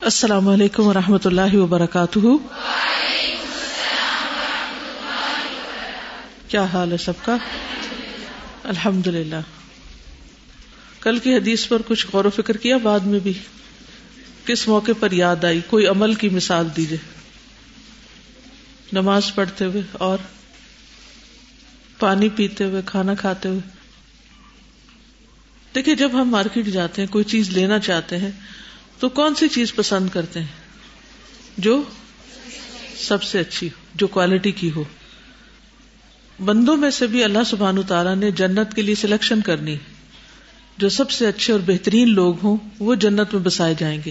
السلام علیکم و رحمۃ اللہ وبرکاتہ۔ کیا حال ہے سب کا؟ الحمد للہ کل کی حدیث پر کچھ غور و فکر کیا، بعد میں بھی۔ کس موقع پر یاد آئی؟ کوئی عمل کی مثال دیجیے نماز پڑھتے ہوئے اور پانی پیتے ہوئے، کھانا کھاتے ہوئے۔ دیکھیے جب ہم مارکیٹ جاتے ہیں، کوئی چیز لینا چاہتے ہیں تو کون سی چیز پسند کرتے ہیں جو سب سے اچھی ہو، جو کوالٹی کی ہو؟ بندوں میں سے بھی اللہ سبحان تعالیٰ نے جنت کے لیے سلیکشن کرنی جو سب سے اچھے اور بہترین لوگ ہوں، وہ جنت میں بسائے جائیں گے۔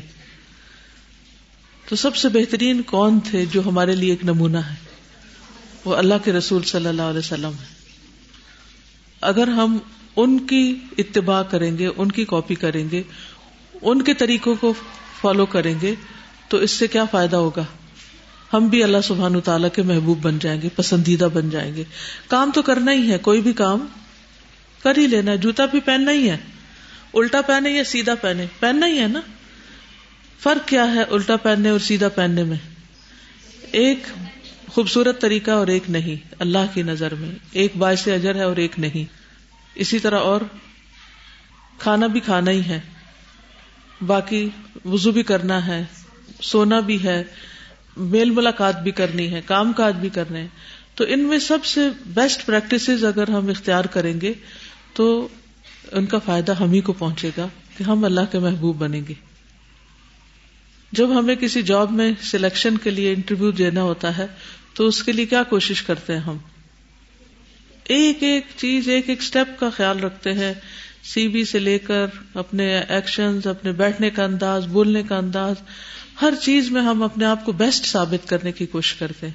تو سب سے بہترین کون تھے جو ہمارے لیے ایک نمونہ ہے؟ وہ اللہ کے رسول صلی اللہ علیہ وسلم ہے اگر ہم ان کی اتباع کریں گے، ان کی کاپی کریں گے ان کے طریقوں کو فالو کریں گے، تو اس سے کیا فائدہ ہوگا؟ ہم بھی اللہ سبحان تعالیٰ کے محبوب بن جائیں گے، پسندیدہ بن جائیں گے۔ کام تو کرنا ہی ہے، کوئی بھی کام کر ہی لینا ہے۔ جوتا بھی پہننا ہی ہے، الٹا پہنے یا سیدھا پہنے؟ پہننا ہی ہے نا۔ فرق کیا ہے الٹا پہننے اور سیدھا پہننے میں؟ ایک خوبصورت طریقہ اور ایک نہیں۔ اللہ کی نظر میں ایک باعث اجر ہے اور ایک نہیں۔ اسی طرح اور کھانا بھی کھانا ہی ہے۔ باقی وزو بھی کرنا ہے، سونا بھی ہے، میل ملاقات بھی کرنی ہے، کام کاج بھی کرنے تو ان میں سب سے بیسٹ پریکٹس اگر ہم اختیار کریں گے تو ان کا فائدہ ہم ہی کو پہنچے گا کہ ہم اللہ کے محبوب بنیں گے۔ جب ہمیں کسی جاب میں سلیکشن کے لیے انٹرویو دینا ہوتا ہے تو اس کے لیے کیا کوشش کرتے ہیں ہم؟ ایک ایک چیز، ایک ایک اسٹیپ کا خیال رکھتے ہیں۔ سی بی سے لے کر اپنے ایکشن اپنے بیٹھنے کا انداز، بولنے کا انداز، ہر چیز میں ہم اپنے آپ کو بیسٹ ثابت کرنے کی کوشش کرتے ہیں۔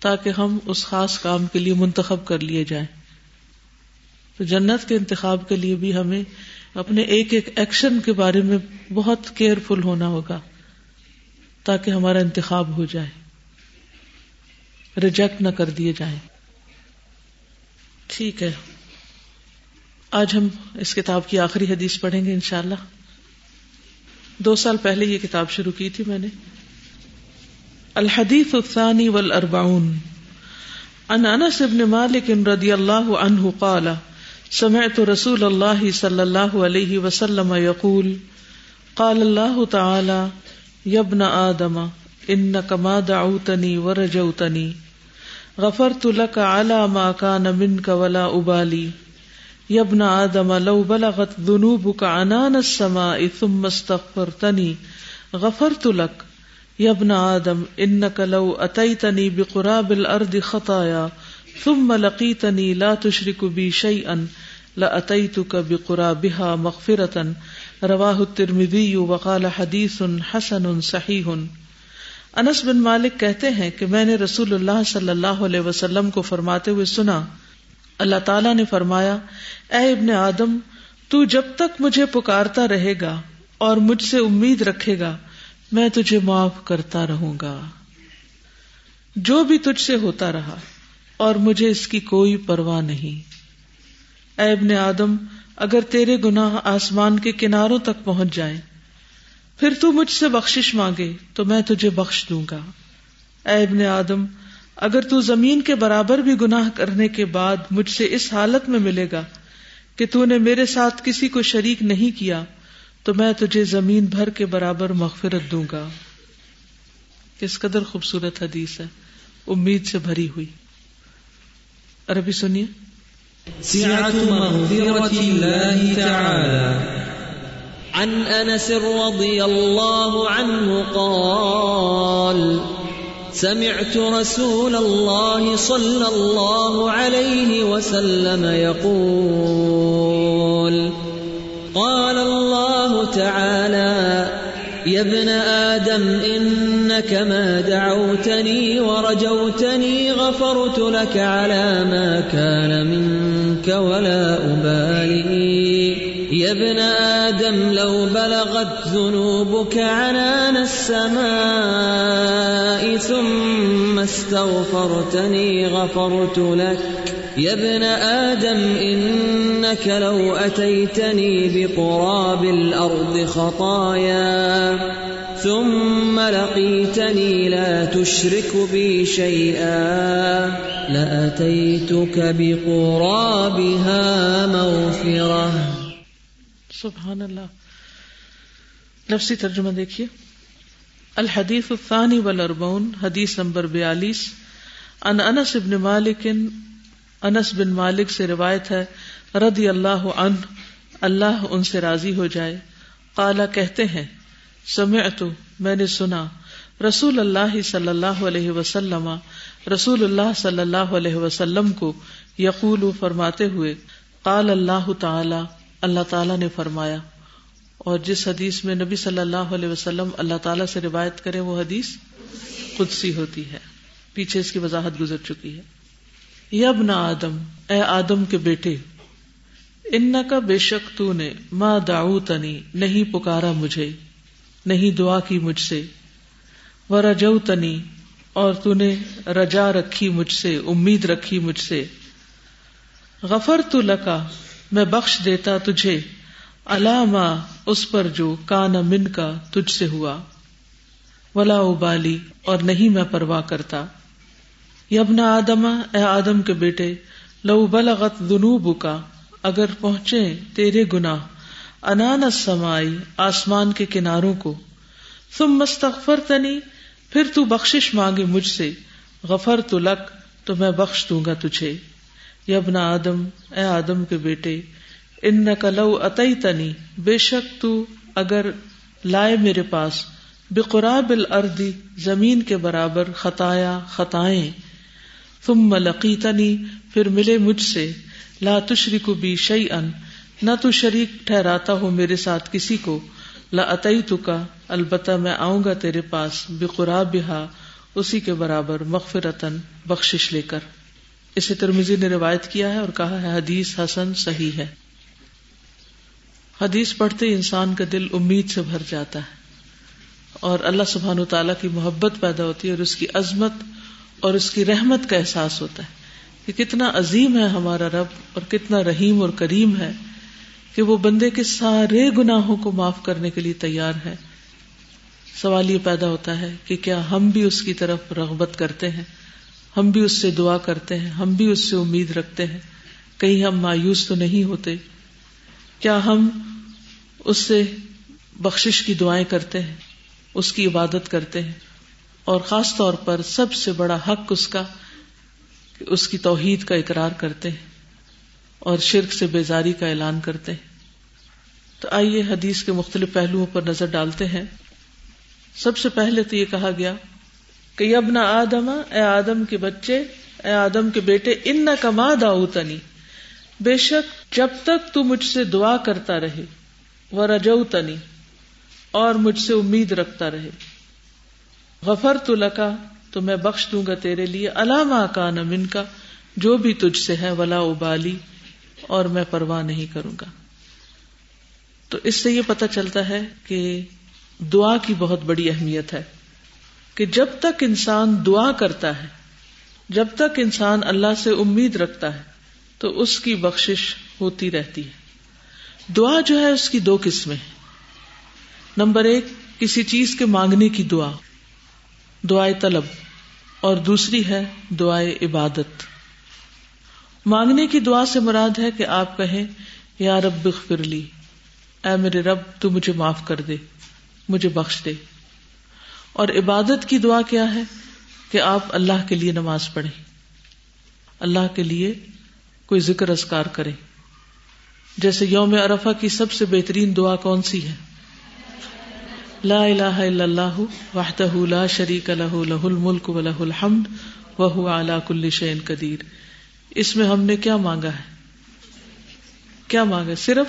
تاکہ ہم اس خاص کام کے لیے منتخب کر لیے جائیں۔ تو جنت کے انتخاب کے لیے بھی ہمیں اپنے ایک ایک ایکشن کے بارے میں بہت کیئرفل ہونا ہوگا۔ تاکہ ہمارا انتخاب ہو جائے۔ ریجیکٹ نہ کر دیے جائیں۔ ٹھیک ہے۔ آج ہم اس کتاب کی آخری حدیث پڑھیں گے انشاءاللہ۔ دو سال پہلے یہ کتاب شروع کی تھی میں نے۔ الحدیث الثانی والاربعون۔ ان انس ابن مالک رضی اللہ عنہ قال، سمعت رسول اللہ صلی اللہ علیہ وسلم يقول قال اللہ تعالی یبن آدم انك ما دعوتني ورجوتني غفرت لك على ما كان منك ولا ابالي یبن آدم، لو بلغت ذنوبك عنان السماء ثم استغفرتني غفرت لك یبن آدم انك لو اتيتني بقراب الارض خطايا ثم لقيتني لا تشرك بي شيئا لاتيتك بقرابها مغفرة رواه الترمذي وقال حديث حسن صحيح انس بن مالک کہتے ہیں کہ میں نے رسول اللہ صلی اللہ علیہ وسلم کو فرماتے ہوئے سنا، اللہ تعالیٰ نے فرمایا، اے ابن آدم، تو جب تک مجھے پکارتا رہے گا اور مجھ سے امید رکھے گا، میں تجھے معاف کرتا رہوں گا۔ جو بھی تجھ سے ہوتا رہا، اور مجھے اس کی کوئی پرواہ نہیں۔ اے ابن آدم، اگر تیرے گناہ آسمان کے کناروں تک پہنچ جائیں پھر تو مجھ سے بخشش مانگے تو میں تجھے بخش دوں گا۔ اے ابن آدم، اگر تو زمین کے برابر بھی گناہ کرنے کے بعد مجھ سے اس حالت میں ملے گا کہ تو نے میرے ساتھ کسی کو شریک نہیں کیا، تو میں تجھے زمین بھر کے برابر مغفرت دوں گا۔ کس قدر خوبصورت حدیث ہے، امید سے بھری ہوئی۔ عربی سنیے۔ عن انس رضی اللہ عنہ قال، سمعت رسول الله صلى الله عليه وسلم يقول، قال الله تعالى، يا ابن آدم، إنك ما دعوتني ورجوتني غفرت لك على ما كان منك ولا أبالي. يا ابن آدم لو بلغت ذنوبك عنان السماء ثم استغفرتني غفرت لك. يا ابن آدم، إنك لو أتيتني بقراب الأرض خطايا، ثم لقيتني لا تشرك بي شيئا، لأتيتك بقرابها مغفرة. سبحان اللہ۔ لفظی ترجمہ دیکھیے۔ الحدیث الثانی والاربعون، حدیث نمبر بیالیس۔ ان انس بن مالک، انس بن مالک سے روایت ہے، رضی اللہ عنہ، اللہ ان سے راضی ہو جائے۔ قالا کہتے ہیں، سمعت، میں نے سنا۔ رسول اللہ صلی اللہ علیہ وسلم، رسول اللہ صلی اللہ علیہ وسلم کو یقول، فرماتے ہوئے، قال اللہ تعالی اللہ تعالی نے فرمایا اور جس حدیث میں نبی صلی اللہ علیہ وسلم اللہ تعالیٰ سے روایت کرے وہ حدیث قدسی ہوتی ہے۔ پیچھے اس کی وضاحت گزر چکی ہے۔ یب نہ آدم، اے آدم کے بیٹے ان کا بے شک تو نے ماں داؤ تنی نہیں پکارا مجھے، نہیں دعا کی مجھ سے وہ رجو تنی اور تو نے رجا رکھی مجھ سے، امید رکھی مجھ سے۔ غفر تو لکا میں بخش دیتا تجھے، علامہ، اس پر جو کان من کا تجھ سے ہوا۔ ولا ابالی اور نہیں میں پرواہ کرتا۔ یبنا آدم، اے آدم کے بیٹے، لو بلغت دنوب کا اگر پہنچے تیرے گنا انان سمائی آسمان کے کناروں کو۔ تم مستغفر تنی پھر تو بخشش مانگے مجھ سے۔ غفر تو لک، تو میں بخش دوں گا تجھے۔ یبنا آدم، اے آدم کے بیٹے ان لو اتئی تنی بے شک تو اگر لائے میرے پاس بے الردی زمین کے برابر خطایا، خطائیں تم ملقی تنی پھر ملے مجھ سے، لا تشری کو بھی شعی ان نہ تو شریک ٹھہراتا ہو میرے ساتھ کسی کو، لا اتئی تو کا البتہ میں آؤں گا تیرے پاس بے بہا اسی کے برابر مغفرتن بخشش لے کر۔ اسے ترمیزی نے روایت کیا ہے اور کہا ہے حدیث حسن صحیح ہے۔ حدیث پڑھتے انسان کا دل امید سے بھر جاتا ہے اور اللہ سبحان و تعالیٰ کی محبت پیدا ہوتی ہے اور اس کی عظمت اور اس کی رحمت کا احساس ہوتا ہے کہ کتنا عظیم ہے ہمارا رب اور کتنا رحیم اور کریم ہے کہ وہ بندے کے سارے گناہوں کو معاف کرنے کے لیے تیار ہے۔ سوال یہ پیدا ہوتا ہے کہ کیا ہم بھی اس کی طرف رغبت کرتے ہیں؟ ہم بھی اس سے دعا کرتے ہیں، ہم بھی اس سے امید رکھتے ہیں۔ کہیں ہم مایوس تو نہیں ہوتے۔ کیا ہم اس سے بخشش کی دعائیں کرتے ہیں، اس کی عبادت کرتے ہیں۔ اور خاص طور پر سب سے بڑا حق اس کا کہ اس کی توحید کا اقرار کرتے ہیں اور شرک سے بیزاری کا اعلان کرتے ہیں۔ تو آئیے حدیث کے مختلف پہلوؤں پر نظر ڈالتے ہیں۔ سب سے پہلے تو یہ کہا گیا کہ اب نہ آدم اے آدم کے بچے، اے آدم کے بیٹے ان نہ کما داؤ تنی بے شک جب تک تو مجھ سے دعا کرتا رہے وہ رجو تنی اور مجھ سے امید رکھتا رہے۔ غفر تو لکا، تو میں بخش دوں گا تیرے لیے۔ علامہ کا نمن کا جو بھی تجھ سے ہے، ولا ابالی، اور میں پرواہ نہیں کروں گا۔ تو اس سے یہ پتا چلتا ہے کہ دعا کی بہت بڑی اہمیت ہے۔ کہ جب تک انسان دعا کرتا ہے، جب تک انسان اللہ سے امید رکھتا ہے، تو اس کی بخشش ہوتی رہتی ہے۔ دعا جو ہے، اس کی دو قسمیں نمبر ایک، کسی چیز کے مانگنے کی دعا، دعائے طلب، اور دوسری ہے، دعائے عبادت۔ مانگنے کی دعا سے مراد ہے کہ آپ کہیں، یا رب لی، اے میرے رب، تو مجھے معاف کر دے، مجھے بخش دے۔ اور عبادت کی دعا کیا ہے کہ آپ اللہ کے لیے نماز پڑھیں۔ اللہ کے لیے کوئی ذکر ازکار کرے جیسے یوم ارفا کی سب سے بہترین دعا کون سی ہے؟ لا الہ الا اللہ وحدہ لا شریک لہ لہ الملک و الحمد وہو علا کل شین قدیر۔ اس میں ہم نے کیا مانگا ہے؟ کیا مانگا صرف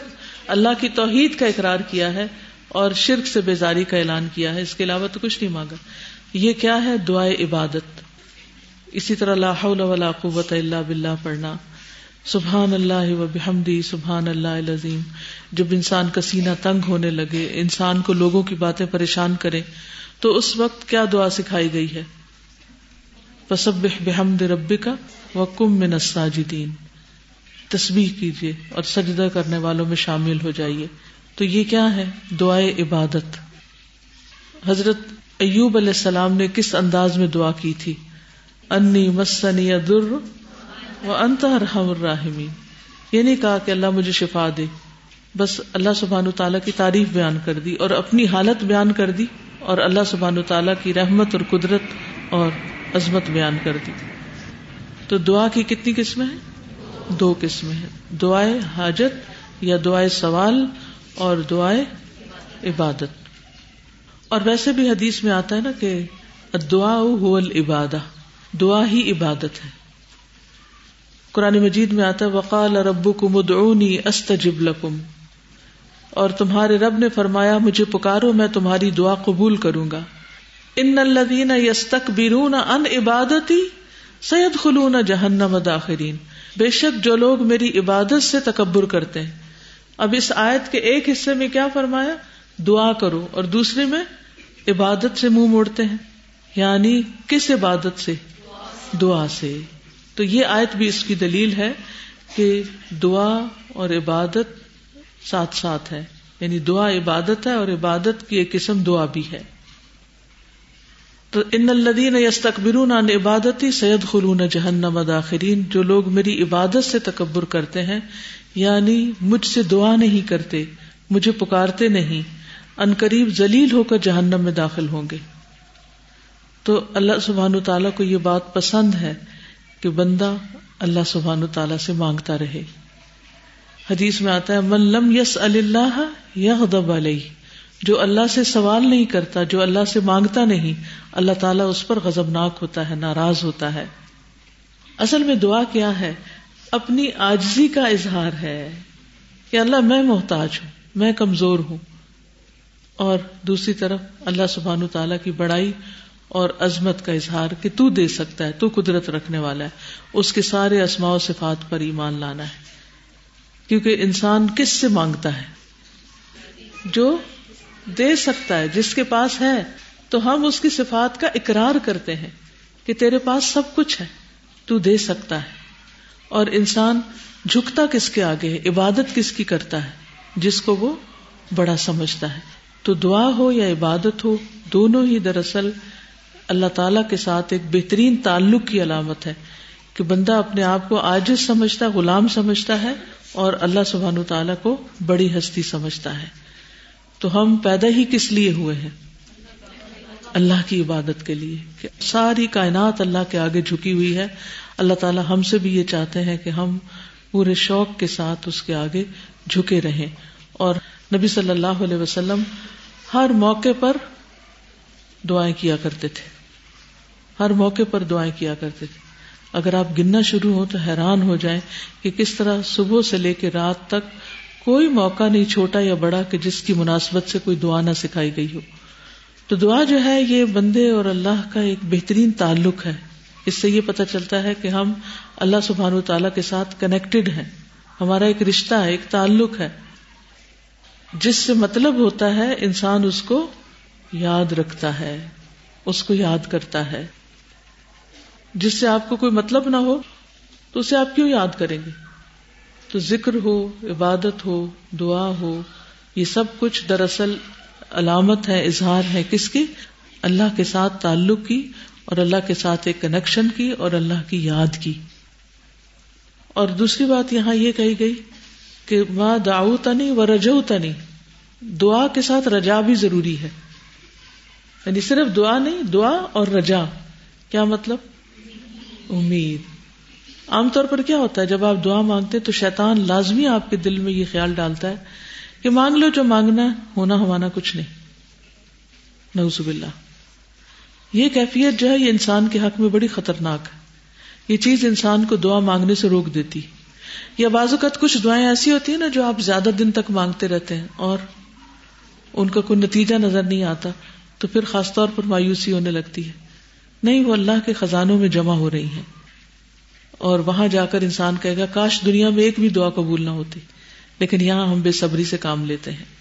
اللہ کی توحید کا اقرار کیا ہے اور شرک سے بیزاری کا اعلان کیا ہے، اس کے علاوہ تو کچھ نہیں مانگا۔ یہ کیا ہے؟ دعائے عبادت۔ اسی طرح لا حول ولا قوت الا باللہ پڑھنا۔ سبحان اللہ و بحمدی، سبحان اللہ العظیم۔ جب انسان کا سینہ تنگ ہونے لگے، انسان کو لوگوں کی باتیں پریشان کرے تو اس وقت کیا دعا سکھائی گئی ہے؟ پسب بحمد رب کا وکم من الساجدین۔ تسبیح کیجیے اور سجدہ کرنے والوں میں شامل ہو جائیے۔ تو یہ کیا ہے؟ دعائے عبادت۔ حضرت ایوب علیہ السلام نے کس انداز میں دعا کی تھی؟ انی مسنی در و رحم الراحمین۔ یہ نہیں کہا کہ اللہ مجھے شفا دے۔ بس اللہ سبحان تعالیٰ کی تعریف بیان کر دی اور اپنی حالت بیان کر دی اور اللہ سبحان تعالیٰ کی رحمت اور قدرت اور عظمت بیان کر دی۔ تو دعا کی کتنی قسمیں ہیں؟ دو قسمیں ہیں۔ دعائیں حاجت یا دعائیں سوال اور دعائیں عبادت۔ اور ویسے بھی حدیث میں آتا ہے نا کہ دعا العبادہ، دعا ہی عبادت ہے۔ قرآن مجید میں آتا ہے، وقال رب کم ادعونی استجب لکم اور تمہارے رب نے فرمایا، مجھے پکارو، میں تمہاری دعا قبول کروں گا۔ ان الذین یستکبرون ان عبادتی سید خلون جہنم داخرین بے شک جو لوگ میری عبادت سے تکبر کرتے ہیں اب اس آیت کے ایک حصے میں کیا فرمایا؟ دعا کرو اور دوسرے میں عبادت سے منہ موڑتے ہیں۔ یعنی کس عبادت سے؟ دعا سے۔ تو یہ آیت بھی اس کی دلیل ہے کہ دعا اور عبادت ساتھ ساتھ ہے۔ یعنی دعا عبادت ہے اور عبادت کی ایک قسم دعا بھی ہے۔ تو ان الدین یستقبرون عن عبادتی سید خلون جہنم داخرین۔ جو لوگ میری عبادت سے تکبر کرتے ہیں یعنی مجھ سے دعا نہیں کرتے، مجھے پکارتے نہیں، ان قریب ذلیل ہو کر جہنم میں داخل ہوں گے۔ تو اللہ سبحان تعالیٰ کو یہ بات پسند ہے کہ بندہ اللہ سبحان تعالیٰ سے مانگتا رہے۔ حدیث میں آتا ہے، من لم یس اللہ یغضب علیہ جو اللہ سے سوال نہیں کرتا، جو اللہ سے مانگتا نہیں، اللہ تعالیٰ اس پر غضبناک ہوتا ہے، ناراض ہوتا ہے۔ اصل میں دعا کیا ہے؟ اپنی آجزی کا اظہار ہے کہ اللہ میں محتاج ہوں، میں کمزور ہوں۔ اور دوسری طرف اللہ سبحان تعالیٰ کی بڑائی اور عظمت کا اظہار کہ تو دے سکتا ہے، تو قدرت رکھنے والا ہے۔ اس کے سارے اسماء و صفات پر ایمان لانا ہے۔ کیونکہ انسان کس سے مانگتا ہے؟ جو دے سکتا ہے، جس کے پاس ہے، تو ہم اس کی صفات کا اقرار کرتے ہیں کہ تیرے پاس سب کچھ ہے، تو دے سکتا ہے۔ اور انسان جھکتا کس کے آگے ہے؟ عبادت کس کی کرتا ہے؟ جس کو وہ بڑا سمجھتا ہے۔ تو دعا ہو یا عبادت ہو، دونوں ہی دراصل اللہ تعالی کے ساتھ ایک بہترین تعلق کی علامت ہے کہ بندہ اپنے آپ کو آج سمجھتا، غلام سمجھتا ہے اور اللہ سبحان تعالیٰ کو بڑی ہستی سمجھتا ہے۔ تو ہم پیدا ہی کس لیے ہوئے ہیں؟ اللہ کی عبادت کے لیے کہ ساری کائنات اللہ کے آگے جھکی ہوئی ہے۔ اللہ تعالیٰ ہم سے بھی یہ چاہتے ہیں کہ ہم پورے شوق کے ساتھ اس کے آگے جھکے رہیں۔ اور نبی صلی اللہ علیہ وسلم ہر موقع پر دعائیں کیا کرتے تھے۔ ہر موقع پر دعائیں کیا کرتے تھے۔ اگر آپ گننا شروع ہو تو حیران ہو جائیں کہ کس طرح صبح سے لے کے رات تک کوئی موقع نہیں چھوٹا یا بڑا کہ جس کی مناسبت سے کوئی دعا نہ سکھائی گئی ہو۔ تو دعا جو ہے یہ بندے اور اللہ کا ایک بہترین تعلق ہے۔ اس سے یہ پتہ چلتا ہے کہ ہم اللہ سبحان و کے ساتھ کنیکٹڈ ہیں۔ ہمارا ایک رشتہ ہے، ایک تعلق ہے۔ جس سے مطلب ہوتا ہے انسان اس کو یاد رکھتا ہے، اس کو یاد کرتا ہے۔ جس سے آپ کو کوئی مطلب نہ ہو، تو اسے آپ کیوں یاد کریں گے؟ تو ذکر ہو، عبادت ہو، دعا ہو، یہ سب کچھ دراصل علامت ہے، اظہار ہے کس کی؟ اللہ کے ساتھ تعلق کی اور اللہ کے ساتھ ایک کنیکشن کی اور اللہ کی یاد کی۔ اور دوسری بات یہاں یہ کہی گئی کہ ماں داؤ تنی و رجو تنی دعا کے ساتھ رجا بھی ضروری ہے۔ یعنی صرف دعا نہیں، دعا اور رجا۔ کیا مطلب؟ امید۔ عام طور پر کیا ہوتا ہے؟ جب آپ دعا مانگتے تو شیطان لازمی آپ کے دل میں یہ خیال ڈالتا ہے کہ مانگ لو جو مانگنا ہے، ہونا ہوانا کچھ نہیں۔ نوزب اللہ یہ کیفیت جو ہے، یہ انسان کے حق میں بڑی خطرناک ہے۔ یہ چیز انسان کو دعا مانگنے سے روک دیتی۔ یا بعض اوقات کچھ دعائیں ایسی ہوتی ہیں نا جو آپ زیادہ دن تک مانگتے رہتے ہیں اور ان کا کوئی نتیجہ نظر نہیں آتا، تو پھر خاص طور پر مایوسی ہونے لگتی ہے۔ نہیں، وہ اللہ کے خزانوں میں جمع ہو رہی ہیں۔ اور وہاں جا کر انسان کہے گا، کاش دنیا میں ایک بھی دعا قبول نہ ہوتی، لیکن یہاں ہم بے صبری سے کام لیتے ہیں۔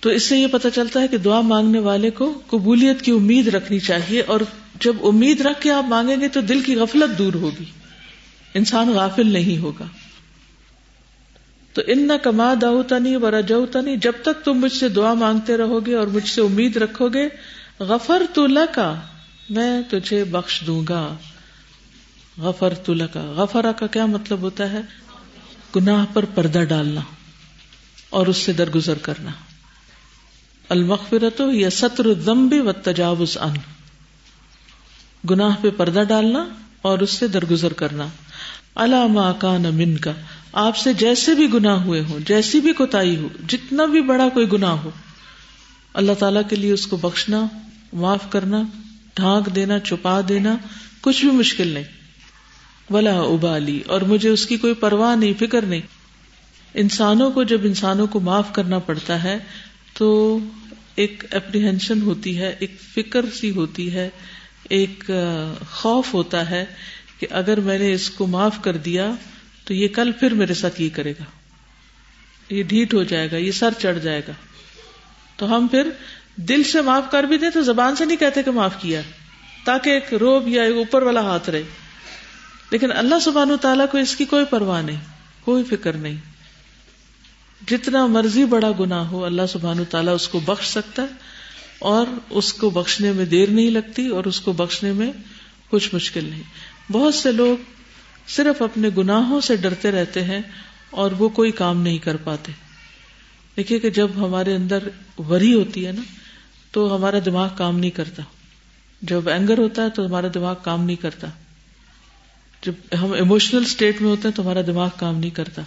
تو اس سے یہ پتا چلتا ہے کہ دعا مانگنے والے کو قبولیت کی امید رکھنی چاہیے اور جب امید رکھ کے آپ مانگیں گے تو دل کی غفلت دور ہوگی۔ انسان غافل نہیں ہوگا۔ تو ان نہ کما داؤتنی و رجوتنی جب تک تم مجھ سے دعا مانگتے رہو گے اور مجھ سے امید رکھو گے غفر تو کا میں تجھے بخش دوں گا۔ غفر تو کا غفرا کا کیا مطلب ہوتا ہے؟ گناہ پر پردہ ڈالنا اور اس سے درگزر کرنا۔ المغفرت یا ستر دمبی و تجاوز ان گناہ پہ پردہ ڈالنا اور اس سے درگزر کرنا. علامہ کا من کا آپ سے جیسے بھی گناہ ہوئے ہوں، جیسی بھی کوتا ہو، جتنا بھی بڑا کوئی گناہ ہو، اللہ تعالی کے لیے اس کو بخشنا، معاف کرنا، ڈھانک دینا، چھپا دینا، کچھ بھی مشکل نہیں. ولا ابالی، اور مجھے اس کی کوئی پرواہ نہیں، فکر نہیں. انسانوں کو، جب انسانوں کو معاف کرنا پڑتا ہے تو ایک اپریہنشن ہوتی ہے، ایک فکر سی ہوتی ہے، ایک خوف ہوتا ہے کہ اگر میں نے اس کو معاف کر دیا تو یہ کل پھر میرے ساتھ یہ کرے گا۔ یہ ڈھیٹ ہو جائے گا، یہ سر چڑھ جائے گا۔ تو ہم پھر دل سے معاف کر بھی دیں تو زبان سے نہیں کہتے کہ معاف کیا، تاکہ ایک روب یا ایک اوپر والا ہاتھ رہے۔ لیکن اللہ سبحان تعالیٰ کو اس کی کوئی پرواہ نہیں، کوئی فکر نہیں۔ جتنا مرضی بڑا گنا ہو، اللہ سبحان تعالیٰ اس کو بخش سکتا ہے اور اس کو بخشنے میں دیر نہیں لگتی اور اس کو بخشنے میں کچھ مشکل نہیں۔ بہت سے لوگ صرف اپنے گناہوں سے ڈرتے رہتے ہیں اور وہ کوئی کام نہیں کر پاتے۔ دیکھیے کہ جب ہمارے اندر وری ہوتی ہے نا، تو ہمارا دماغ کام نہیں کرتا۔ جب اینگر ہوتا ہے تو ہمارا دماغ کام نہیں کرتا۔ جب ہم ایموشنل اسٹیٹ میں ہوتے ہیں تو ہمارا دماغ کام نہیں کرتا۔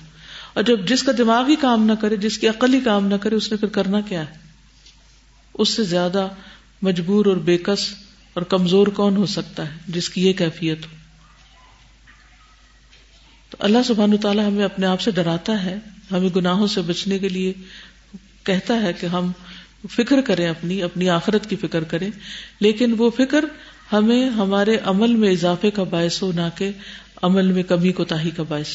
اور جب جس کا دماغ ہی کام نہ کرے، جس کی عقل ہی کام نہ کرے، اس نے پھر کرنا کیا ہے؟ اس سے زیادہ مجبور اور بےکس اور کمزور کون ہو سکتا ہے جس کی یہ کیفیت ہو؟ تو اللہ سبحان تعالیٰ ہمیں اپنے آپ سے ڈراتا ہے، ہمیں گناہوں سے بچنے کے لیے کہتا ہے کہ ہم فکر کریں اپنی اپنی آخرت کی فکر کریں، لیکن وہ فکر ہمیں، ہمارے عمل میں اضافے کا باعث ہو، نہ کہ عمل میں کمی کو تاہی کا باعث۔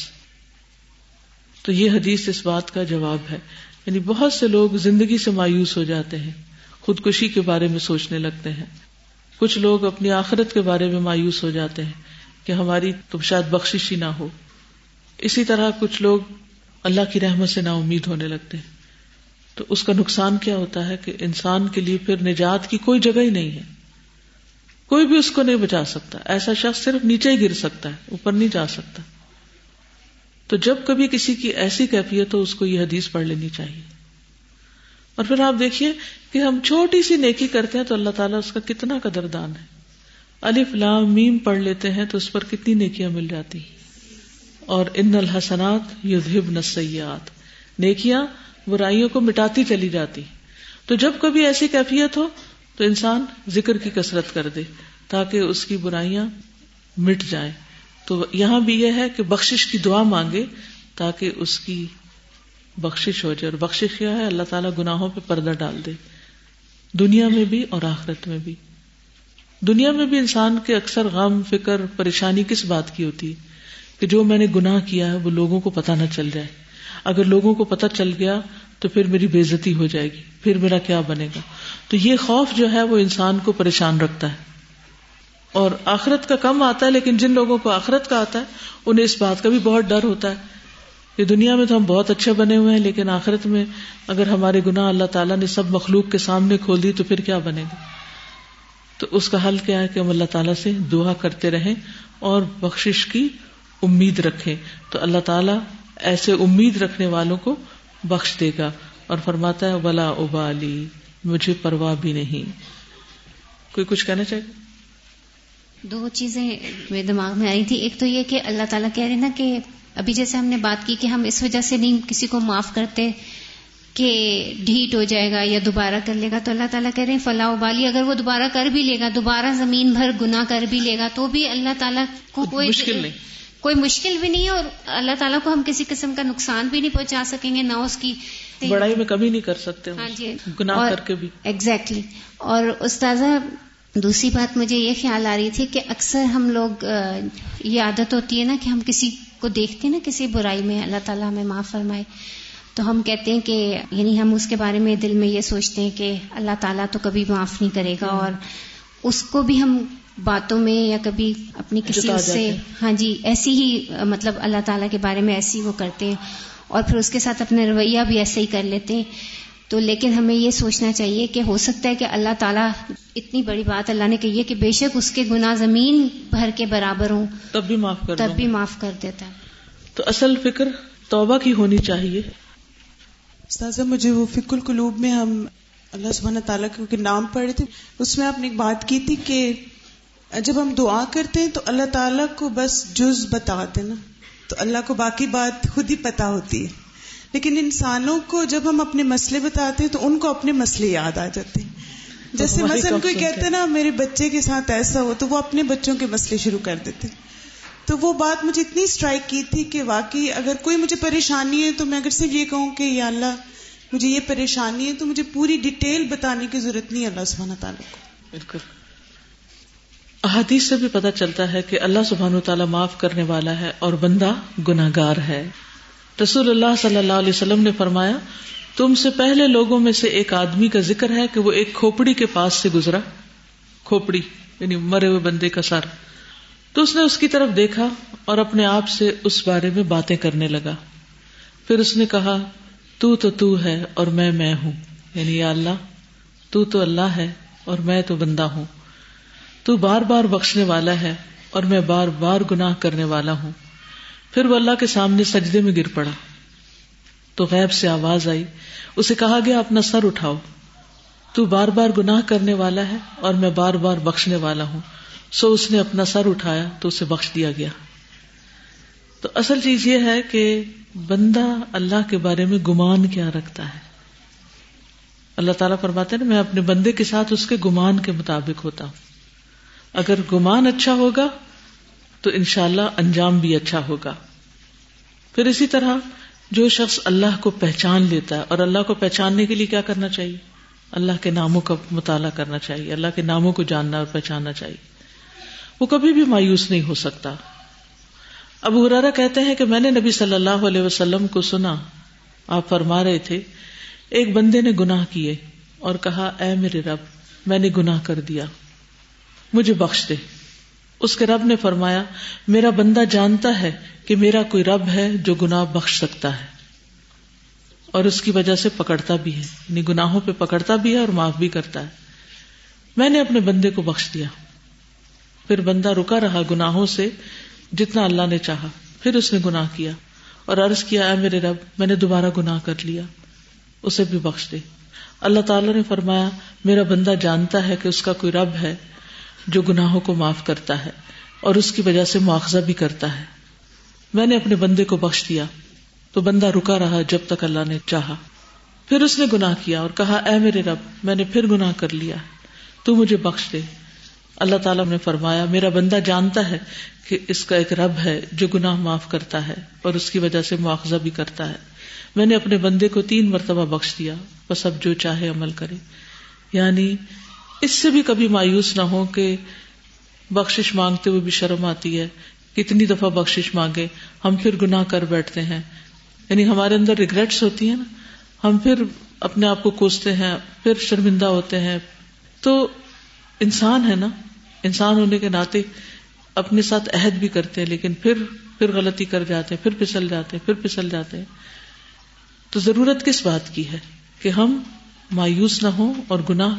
تو یہ حدیث اس بات کا جواب ہے۔ یعنی بہت سے لوگ زندگی سے مایوس ہو جاتے ہیں، خودکشی کے بارے میں سوچنے لگتے ہیں۔ کچھ لوگ اپنی آخرت کے بارے میں مایوس ہو جاتے ہیں کہ ہماری تو شاید بخشش ہی نہ ہو۔ اسی طرح کچھ لوگ اللہ کی رحمت سے نا امید ہونے لگتے ہیں۔ تو اس کا نقصان کیا ہوتا ہے کہ انسان کے لیے پھر نجات کی کوئی جگہ ہی نہیں ہے۔ کوئی بھی اس کو نہیں بچا سکتا۔ ایسا شخص صرف نیچے ہی گر سکتا ہے، اوپر نہیں جا سکتا۔ تو جب کبھی کسی کی ایسی کیفیت ہو اس کو یہ حدیث پڑھ لینی چاہیے۔ اور پھر آپ دیکھیے کہ ہم چھوٹی سی نیکی کرتے ہیں تو اللہ تعالیٰ اس کا کتنا قدردان ہے۔ الف لام میم پڑھ لیتے ہیں تو اس پر کتنی نیکیاں مل جاتی۔ اور ان الحسنات یذہب نسیات نیکیاں برائیوں کو مٹاتی چلی جاتی۔ تو جب کبھی ایسی کیفیت ہو تو انسان ذکر کی کسرت کر دے تاکہ اس کی برائیاں مٹ جائیں۔ تو یہاں بھی یہ ہے کہ بخشش کی دعا مانگے تاکہ اس کی بخشش ہو جائے اور بخشش کیا ہے اللہ تعالیٰ گناہوں پہ پردہ ڈال دے دنیا میں بھی اور آخرت میں بھی۔ دنیا میں بھی انسان کے اکثر غم، فکر، پریشانی کس بات کی ہوتی؟ ہے کہ جو میں نے گناہ کیا ہے، وہ لوگوں کو پتہ نہ چل جائے۔ اگر لوگوں کو پتہ چل گیا تو پھر میری بےزتی ہو جائے گی۔ پھر میرا کیا بنے گا؟ تو یہ خوف جو ہے وہ انسان کو پریشان رکھتا ہے۔ اور آخرت کا کم آتا ہے، لیکن جن لوگوں کو آخرت کا آتا ہے، انہیں اس بات کا بھی بہت ڈر ہوتا ہے۔ کہ دنیا میں تو ہم بہت اچھے بنے ہوئے ہیں، لیکن آخرت میں اگر ہمارے گناہ اللہ تعالیٰ نے سب مخلوق کے سامنے کھول دی، تو پھر کیا بنے گا؟ تو اس کا حل کیا ہے کہ ہم اللہ تعالیٰ سے دعا کرتے رہیں اور بخشش کی امید رکھیں۔ تو اللہ تعالیٰ ایسے امید رکھنے والوں کو بخش دے گا۔ اور فرماتا ہے، ولا ابالی، مجھے پرواہ بھی نہیں۔ کوئی کچھ کہنا چاہیے؟ دو چیزیں میرے دماغ میں آئی تھی۔ ایک تو یہ کہ اللہ تعالیٰ کہہ رہے نا کہ ابھی جیسے ہم نے بات کی کہ ہم اس وجہ سے نہیں کسی کو معاف کرتے کہ ڈھیٹ ہو جائے گا یا دوبارہ کر لے گا۔ تو اللہ تعالیٰ کہہ رہے ہیں فلاح ابالی اگر وہ دوبارہ کر بھی لے گا دوبارہ زمین بھر گنا کر بھی لے گا تو بھی اللہ تعالیٰ کو کوئی مشکل نہیں۔ کوئی مشکل بھی نہیں ہے اور اللہ تعالیٰ کو ہم کسی قسم کا نقصان بھی نہیں پہنچا سکیں گے نہ اس کی بڑائی میں کبھی نہیں کر سکتے۔ ہاں جی۔ گناہ کر کے بھی۔ ایگزیکٹلی اور استاذہ دوسری بات مجھے یہ خیال آ رہی تھی کہ اکثر ہم لوگ یہ عادت ہوتی ہے نا کہ ہم کسی کو دیکھتے نا کسی برائی میں اللہ تعالیٰ ہمیں معاف فرمائے۔ تو ہم کہتے ہیں کہ یعنی ہم اس کے بارے میں دل میں یہ سوچتے ہیں کہ اللہ تعالیٰ تو کبھی معاف نہیں کرے گا اور اس کو بھی ہم باتوں میں یا کبھی اپنی کسی سے ہاں جی ایسی ہی مطلب اللہ تعالیٰ کے بارے میں ایسی وہ کرتے ہیں۔ اور پھر اس کے ساتھ اپنا رویہ بھی ایسے ہی کر لیتے ہیں۔ تو لیکن ہمیں یہ سوچنا چاہیے کہ ہو سکتا ہے کہ اللہ تعالیٰ اتنی بڑی بات اللہ نے کہی ہے کہ بے شک اس کے گناہ زمین بھر کے برابر ہوں تب بھی معاف کر تب بھی معاف کر دیتا ہے۔ تو اصل فکر توبہ کی ہونی چاہیے۔ استاذہ مجھے وہ فکر القلوب میں ہم اللہ سبحانہ تعالیٰ کے نام پڑھے تھے اس میں آپ نے ایک بات کی تھی کہ جب ہم دعا کرتے ہیں تو اللہ تعالیٰ کو بس جز بتاتے نا تو اللہ کو باقی بات خود ہی پتا ہوتی ہے۔ لیکن انسانوں کو جب ہم اپنے مسئلے بتاتے ہیں تو ان کو اپنے مسئلے یاد آ جاتے ہیں۔ جیسے مثلاً کوئی کہتے نا میرے بچے کے ساتھ ایسا ہو تو وہ اپنے بچوں کے مسئلے شروع کر دیتے۔ تو وہ بات مجھے اتنی اسٹرائک کی تھی کہ واقعی اگر کوئی مجھے پریشانی ہے تو میں اگر صرف یہ کہوں کہ یا اللہ مجھے یہ پریشانی ہے تو مجھے پوری ڈیٹیل بتانے کی ضرورت نہیں اللہ سبحانہ تعالیٰ کو۔ بالکل۔ احادیث سے بھی پتہ چلتا ہے کہ اللہ سبحان و تعالیٰ معاف کرنے والا ہے اور بندہ گناگار ہے۔ رسول اللہ صلی اللہ علیہ وسلم نے فرمایا تم سے پہلے لوگوں میں سے ایک آدمی کا ذکر ہے کہ وہ ایک کھوپڑی کے پاس سے گزرا۔ کھوپڑی یعنی مرے ہوئے بندے کا سر۔ تو اس نے اس کی طرف دیکھا اور اپنے آپ سے اس بارے میں باتیں کرنے لگا۔ پھر اس نے کہا، تو تو تو ہے اور میں میں ہوں۔ یعنی یا اللہ، تو تو اللہ ہے اور میں تو بندہ ہوں۔ تو بار بار بخشنے والا ہے اور میں بار بار گناہ کرنے والا ہوں۔ پھر وہ اللہ کے سامنے سجدے میں گر پڑا۔ تو غیب سے آواز آئی، اسے کہا گیا، اپنا سر اٹھاؤ۔ تو بار بار گناہ کرنے والا ہے اور میں بار بار بخشنے والا ہوں۔ سو اس نے اپنا سر اٹھایا، تو اسے بخش دیا گیا۔ تو اصل چیز یہ ہے کہ بندہ اللہ کے بارے میں گمان کیا رکھتا ہے۔ اللہ تعالیٰ فرماتے نا، میں اپنے بندے کے ساتھ اس کے گمان کے مطابق ہوتا ہوں۔ اگر گمان اچھا ہوگا، تو انشاءاللہ اللہ انجام بھی اچھا ہوگا۔ پھر اسی طرح جو شخص اللہ کو پہچان لیتا ہے اور اللہ کو پہچاننے کے لیے کیا کرنا چاہیے؟ اللہ کے ناموں کا مطالعہ کرنا چاہیے، اللہ کے ناموں کو جاننا اور پہچاننا چاہیے۔ وہ کبھی بھی مایوس نہیں ہو سکتا۔ اب ہرارا کہتے ہیں کہ میں نے نبی صلی اللہ علیہ وسلم کو سنا، آپ فرما رہے تھے، ایک بندے نے گناہ کیے اور کہا، اے میرے رب، میں نے گناہ کر دیا، مجھے بخش دے۔ اس کے رب نے فرمایا، میرا بندہ جانتا ہے کہ میرا کوئی رب ہے جو گناہ بخش سکتا ہے، اور اس کی وجہ سے پکڑتا بھی ہے یعنی گناہوں پہ پکڑتا بھی ہے اور معاف بھی کرتا ہے۔ میں نے اپنے بندے کو بخش دیا۔ پھر بندہ رکا رہا گناہوں سے جتنا اللہ نے چاہا، پھر اس نے گناہ کیا اور عرض کیا، اے میرے رب، میں نے دوبارہ گناہ کر لیا، اسے بھی بخش دے۔ اللہ تعالی نے فرمایا، میرا بندہ جانتا ہے کہ اس کا کوئی رب ہے جو گناہوں کو معاف کرتا ہے اور اس کی وجہ سے مواخذہ بھی کرتا ہے۔ میں نے اپنے بندے کو بخش دیا، تو بندہ رکا رہا جب تک اللہ نے چاہا۔ پھر اس نے گناہ کیا اور کہا، اے میرے رب، میں نے پھر گناہ کر لیا۔ تو مجھے بخش دے۔ اللہ تعالیٰ نے فرمایا، میرا بندہ جانتا ہے کہ اس کا ایک رب ہے جو گناہ معاف کرتا ہے اور اس کی وجہ سے مواخذہ بھی کرتا ہے۔ میں نے اپنے بندے کو تین مرتبہ بخش دیا، بس اب جو چاہے عمل کرے۔ یعنی اس سے بھی کبھی مایوس نہ ہو کہ بخش مانگتے ہوئے بھی شرم آتی ہے کتنی دفعہ بخش مانگے، ہم پھر گناہ کر بیٹھتے ہیں۔ یعنی ہمارے اندر ریگریٹس ہوتی ہیں نا، ہم پھر اپنے آپ کو کوستے ہیں، پھر شرمندہ ہوتے ہیں۔ تو انسان ہے نا، انسان ہونے کے ناطے اپنے ساتھ عہد بھی کرتے ہیں، لیکن پھر پھر غلطی کر جاتے ہیں، پھر پھسل جاتے ہیں، پھر پھسل جاتے ہیں۔ تو ضرورت کس بات کی ہے؟ کہ ہم مایوس نہ ہوں اور گناہ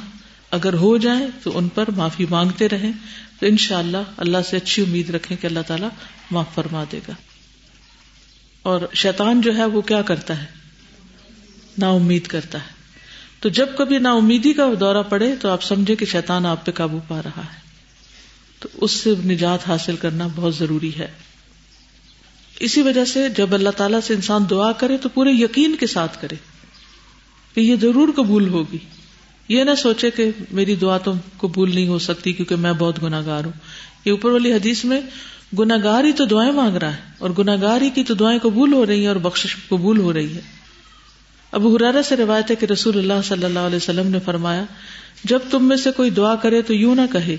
اگر ہو جائے تو ان پر معافی مانگتے رہیں۔ تو ان شاء اللہ اللہ سے اچھی امید رکھیں کہ اللہ تعالیٰ معاف فرما دے گا۔ اور شیطان جو ہے وہ کیا کرتا ہے؟ نا امید کرتا ہے۔ تو جب کبھی نا امیدی کا دورہ پڑے تو آپ سمجھے کہ شیطان آپ پہ قابو پا رہا ہے۔ تو اس سے نجات حاصل کرنا بہت ضروری ہے۔ اسی وجہ سے جب اللہ تعالیٰ سے انسان دعا کرے تو پورے یقین کے ساتھ کرے کہ یہ ضرور قبول ہوگی۔ یہ نہ سوچے کہ میری دعا تو قبول نہیں ہو سکتی کیونکہ میں بہت گناگار ہوں۔ یہ اوپر والی حدیث میں گناگار ہی تو دعائیں مانگ رہا ہے اور گناگار ہی کی تو دعائیں قبول ہو رہی ہیں اور بخش قبول ہو رہی ہے۔ اب حرارا سے روایت ہے کہ رسول اللہ صلی اللہ علیہ وسلم نے فرمایا، جب تم میں سے کوئی دعا کرے تو یوں نہ کہے،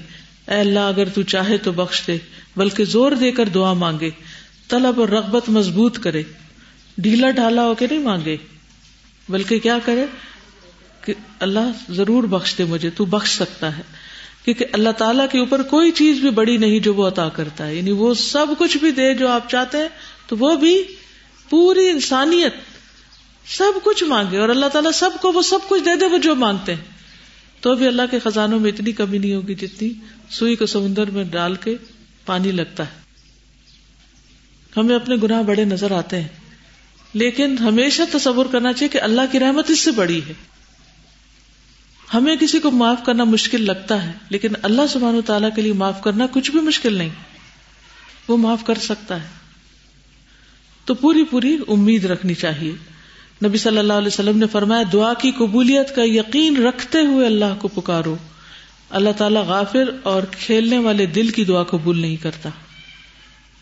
اے اللہ اگر تو چاہے تو بخش دے، بلکہ زور دے کر دعا مانگے، طلب اور رغبت مضبوط کرے۔ ڈھیلا ڈھالا ہو کے نہیں مانگے، بلکہ کیا کرے؟ کہ اللہ ضرور بخش دے مجھے، تو بخش سکتا ہے۔ کیونکہ اللہ تعالیٰ کے اوپر کوئی چیز بھی بڑی نہیں جو وہ عطا کرتا ہے۔ یعنی وہ سب کچھ بھی دے جو آپ چاہتے ہیں، تو وہ بھی پوری انسانیت سب کچھ مانگے اور اللہ تعالیٰ سب کو وہ سب کچھ دے دے وہ جو مانگتے ہیں۔ تو بھی اللہ کے خزانوں میں اتنی کمی نہیں ہوگی جتنی سوئی کو سمندر میں ڈال کے پانی لگتا ہے۔ ہمیں اپنے گناہ بڑے نظر آتے ہیں، لیکن ہمیشہ تصور کرنا چاہیے کہ اللہ کی رحمت اس سے بڑی ہے۔ ہمیں کسی کو معاف کرنا مشکل لگتا ہے، لیکن اللہ سبحان و تعالیٰ کے لیے معاف کرنا کچھ بھی مشکل نہیں۔ وہ معاف کر سکتا ہے۔ تو پوری پوری امید رکھنی چاہیے۔ نبی صلی اللہ علیہ وسلم نے فرمایا، دعا کی قبولیت کا یقین رکھتے ہوئے اللہ کو پکارو۔ اللہ تعالیٰ غافل اور کھیلنے والے دل کی دعا قبول نہیں کرتا۔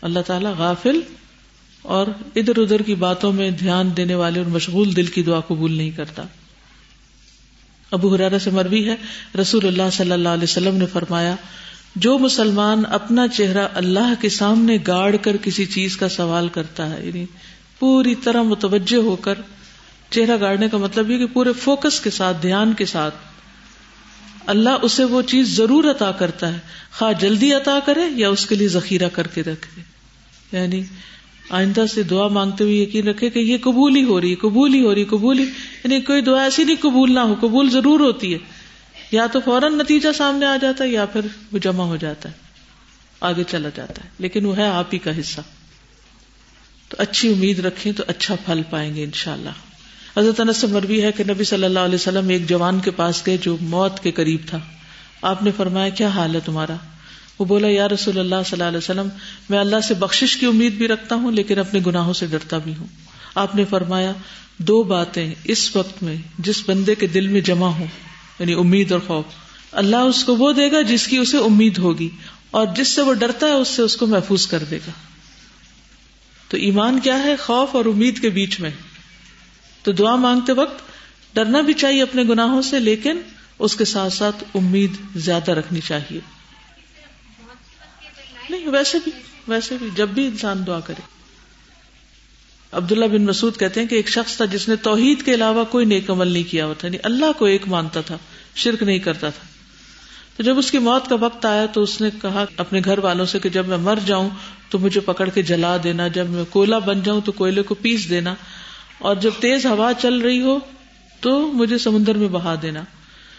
اللہ تعالیٰ غافل اور ادھر ادھر کی باتوں میں دھیان دینے والے اور مشغول دل کی دعا قبول نہیں کرتا۔ ابو حرارا سے مروی ہے، رسول اللہ صلی اللہ علیہ وسلم نے فرمایا، جو مسلمان اپنا چہرہ اللہ کے سامنے گاڑ کر کسی چیز کا سوال کرتا ہے یعنی پوری طرح متوجہ ہو کر، چہرہ گاڑنے کا مطلب یہ کہ پورے فوکس کے ساتھ، دھیان کے ساتھ، اللہ اسے وہ چیز ضرور عطا کرتا ہے، خواہ جلدی عطا کرے یا اس کے لیے ذخیرہ کر کے رکھے۔ یعنی آئندہ سے دعا مانگتے ہوئے یقین رکھے کہ یہ قبول ہی ہو رہی قبول ہی ہو رہی قبول ہی۔ یعنی کوئی دعا ایسی نہیں، قبول نہ ہو، قبول ضرور ہوتی ہے۔ یا تو فوراً نتیجہ سامنے آ جاتا ہے یا پھر وہ جمع ہو جاتا ہے، آگے چلا جاتا ہے۔ لیکن وہ ہے آپ ہی کا حصہ۔ تو اچھی امید رکھیں تو اچھا پھل پائیں گے انشاءاللہ۔ حضرت انس سے مروی ہے کہ نبی صلی اللہ علیہ وسلم ایک جوان کے پاس گئے جو موت کے قریب تھا۔ آپ نے فرمایا، کیا حال ہے تمہارا؟ وہ بولا، یا رسول اللہ صلی اللہ علیہ وسلم، میں اللہ سے بخشش کی امید بھی رکھتا ہوں، لیکن اپنے گناہوں سے ڈرتا بھی ہوں۔ آپ نے فرمایا، دو باتیں اس وقت میں جس بندے کے دل میں جمع ہوں یعنی امید اور خوف۔ اللہ اس کو وہ دے گا جس کی اسے امید ہوگی، اور جس سے وہ ڈرتا ہے، اس سے اس کو محفوظ کر دے گا۔ تو ایمان کیا ہے؟ خوف اور امید کے بیچ میں۔ تو دعا مانگتے وقت ڈرنا بھی چاہیے اپنے گناہوں سے، لیکن اس کے ساتھ ساتھ امید زیادہ رکھنی چاہیے۔ ویسے بھی ویسے بھی جب بھی انسان دعا کرے۔ عبداللہ بن مسعود کہتے ہیں کہ ایک شخص تھا جس نے توحید کے علاوہ کوئی نیک عمل نہیں کیا ہوا تھا یعنی اللہ کو ایک مانتا تھا، شرک نہیں کرتا تھا۔ تو جب اس کی موت کا وقت آیا تو اس نے کہا اپنے گھر والوں سے کہ جب میں مر جاؤں تو مجھے پکڑ کے جلا دینا، جب میں کوئلہ بن جاؤں تو کوئلے کو پیس دینا۔ اور جب تیز ہوا چل رہی ہو تو مجھے سمندر میں بہا دینا۔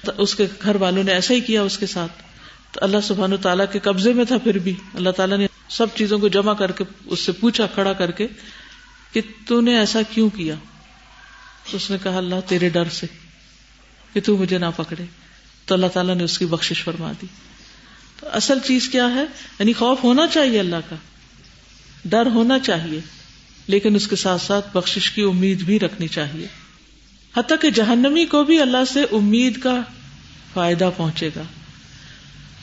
تو اس کے گھر والوں نے ایسا ہی کیا اس کے ساتھ۔ تو اللہ سبحان تعالیٰ کے قبضے میں تھا پھر بھی۔ اللہ تعالیٰ نے سب چیزوں کو جمع کر کے اس سے پوچھا، کھڑا کر کے کہ تو نے ایسا کیوں کیا؟ اس نے کہا، اللہ تیرے ڈر سے کہ تو مجھے نہ پکڑے۔ تو اللہ تعالیٰ نے اس کی بخش فرما دی۔ تو اصل چیز کیا ہے؟ یعنی خوف ہونا چاہیے اللہ کا۔ ڈر ہونا چاہیے، لیکن اس کے ساتھ ساتھ بخش کی امید بھی رکھنی چاہیے۔ حتیٰ کہ جہنمی کو بھی اللہ سے امید کا فائدہ پہنچے گا۔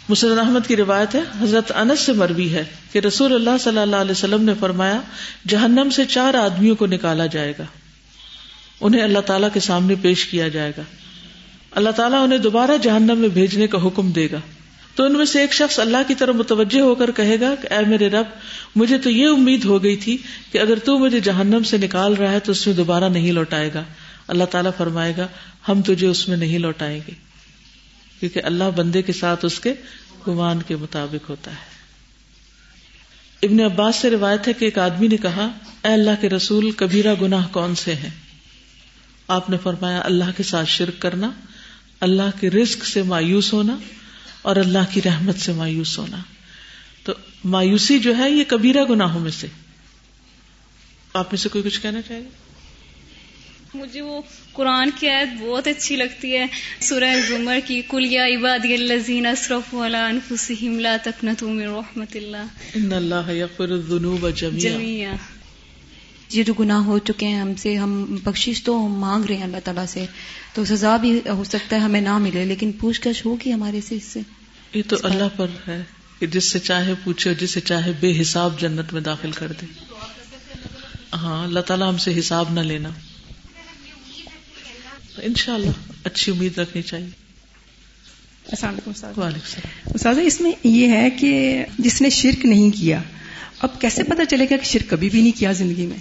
مسلم احمد کی روایت ہے، حضرت انس سے مروی ہے کہ رسول اللہ صلی اللہ علیہ وسلم نے فرمایا، جہنم سے چار آدمیوں کو نکالا جائے گا۔ انہیں اللہ تعالیٰ کے سامنے پیش کیا جائے گا۔ اللہ تعالیٰ انہیں دوبارہ جہنم میں بھیجنے کا حکم دے گا۔ تو ان میں سے ایک شخص اللہ کی طرف متوجہ ہو کر کہے گا کہ، اے میرے رب، مجھے تو یہ امید ہو گئی تھی کہ اگر تو مجھے جہنم سے نکال رہا ہے تو اس میں دوبارہ نہیں لوٹائے گا۔ اللہ تعالیٰ فرمائے گا، ہم تجھے اس میں نہیں لوٹائیں گے۔ کیونکہ اللہ بندے کے ساتھ اس کے گمان کے مطابق ہوتا ہے۔ ابن عباس سے روایت ہے کہ ایک آدمی نے کہا، اے اللہ کے رسول، کبیرہ گناہ کون سے ہیں؟ آپ نے فرمایا، اللہ کے ساتھ شرک کرنا، اللہ کے رزق سے مایوس ہونا اور اللہ کی رحمت سے مایوس ہونا۔ تو مایوسی جو ہے، یہ کبیرہ گناہوں میں سے۔ آپ میں سے کوئی کچھ کہنا چاہیے؟ مجھے وہ قرآن کی آیت بہت اچھی لگتی ہے۔ سورہ زمر کی کلیا عبادی الذین اسرفوا علی انفسهم لا من رحمت اللہ۔ ان اللہ یغفر الذنوب جميعا یہ جو گناہ ہو چکے ہیں ہم سے ہم بخشش تو مانگ رہے ہیں اللہ تعالیٰ سے۔ تو سزا بھی ہو سکتا ہے ہمیں نہ ملے لیکن پوچھ گچھ ہوگی ہمارے سے اس سے۔ یہ تو اللہ پر ہے کہ جس سے چاہے پوچھے جس سے چاہے بے حساب جنت میں داخل کر دے۔ ہاں اللہ تعالیٰ ہم سے حساب نہ لینا۔ ان شاء اللہ اچھی امید رکھنی چاہیے۔ السلام علیکم وعلیکم السلام۔ استاد اس میں یہ ہے کہ جس نے شرک نہیں کیا اب کیسے پتا چلے گا کہ شرک کبھی بھی نہیں کیا زندگی میں؟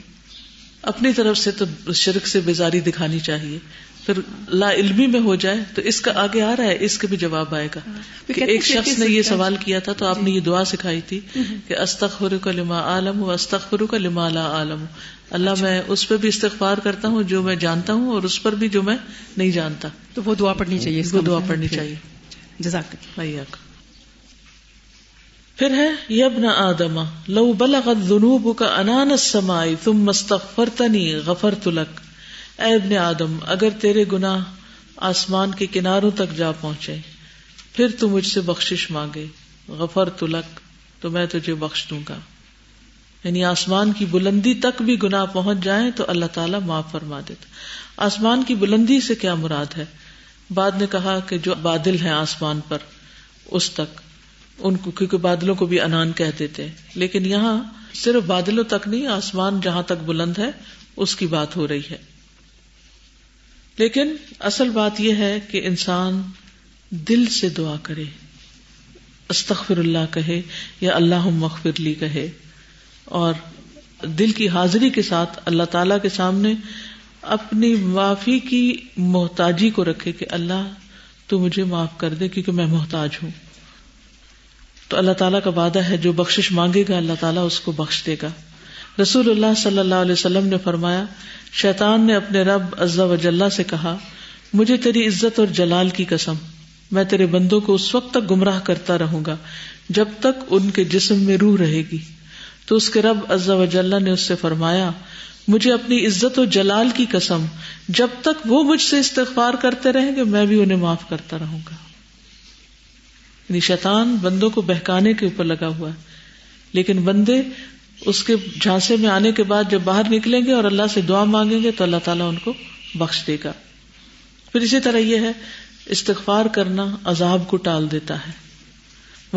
اپنی طرف سے تو شرک سے بیزاری دکھانی چاہیے۔ پھر لا علمی میں ہو جائے تو اس کا آگے آ رہا ہے اس کے بھی جواب آئے گا کہ ایک شخص نے یہ سوال کیا تھا تو آپ نے یہ دعا سکھائی تھی کہ استخر کا لما عالم ہوں استخر کا لما لا عالم ہوں اللہ میں اس پہ بھی استغفار کرتا ہوں جو میں جانتا ہوں اور اس پر بھی جو میں نہیں جانتا۔ تو وہ دعا پڑھنی چاہیے وہ دعا پڑھنی چاہیے۔ جزاک پھر ہے یبن آدما لو بلغت ذنوب کا انان سمائی تم مستغفرتنی غفرت لک۔ اے ابن آدم، اگر تیرے گناہ آسمان کے کناروں تک جا پہنچے، پھر تو مجھ سے بخشش مانگے غفر تلک تو میں تجھے بخش دوں گا۔ یعنی آسمان کی بلندی تک بھی گناہ پہنچ جائیں تو اللہ تعالیٰ معاف فرما دیتا آسمان کی بلندی سے کیا مراد ہے؟ بعد نے کہا کہ جو بادل ہیں آسمان پر، اس تک۔ ان کو، کیونکہ بادلوں کو بھی انان کہہ دیتے ہیں۔ لیکن یہاں صرف بادلوں تک نہیں، آسمان جہاں تک بلند ہے، اس کی بات ہو رہی ہے۔ لیکن اصل بات یہ ہے کہ انسان دل سے دعا کرے، استغفر اللہ کہے یا اللہ مغفر لی کہے۔ اور دل کی حاضری کے ساتھ اللہ تعالی کے سامنے اپنی معافی کی محتاجی کو رکھے کہ اللہ، تو مجھے معاف کر دے کیونکہ میں محتاج ہوں۔ تو اللہ تعالیٰ کا وعدہ ہے جو بخش مانگے گا، اللہ تعالیٰ اس کو بخش دے گا۔ رسول اللہ صلی اللہ علیہ وسلم نے فرمایا، شیطان نے اپنے رب عزا وجاللہ سے کہا، مجھے تیری عزت اور جلال کی قسم، میں تیرے بندوں کو اس وقت تک گمراہ کرتا رہوں گا، جب تک ان کے جسم میں روح رہے گی۔ تو اس کے رب عزا وجاللہ نے اس سے فرمایا، مجھے اپنی عزت و جلال کی قسم، جب تک وہ مجھ سے استغفار کرتے رہیں گے، میں بھی انہیں معاف کرتا رہوں گا۔ یعنی شیطان بندوں کو بہکانے کے اوپر لگا ہوا ہے، لیکن بندے اس کے جھانسے میں آنے کے بعد جب باہر نکلیں گے اور اللہ سے دعا مانگیں گے تو اللہ تعالیٰ ان کو بخش دے گا۔ پھر اسی طرح یہ ہے، استغفار کرنا عذاب کو ٹال دیتا ہے۔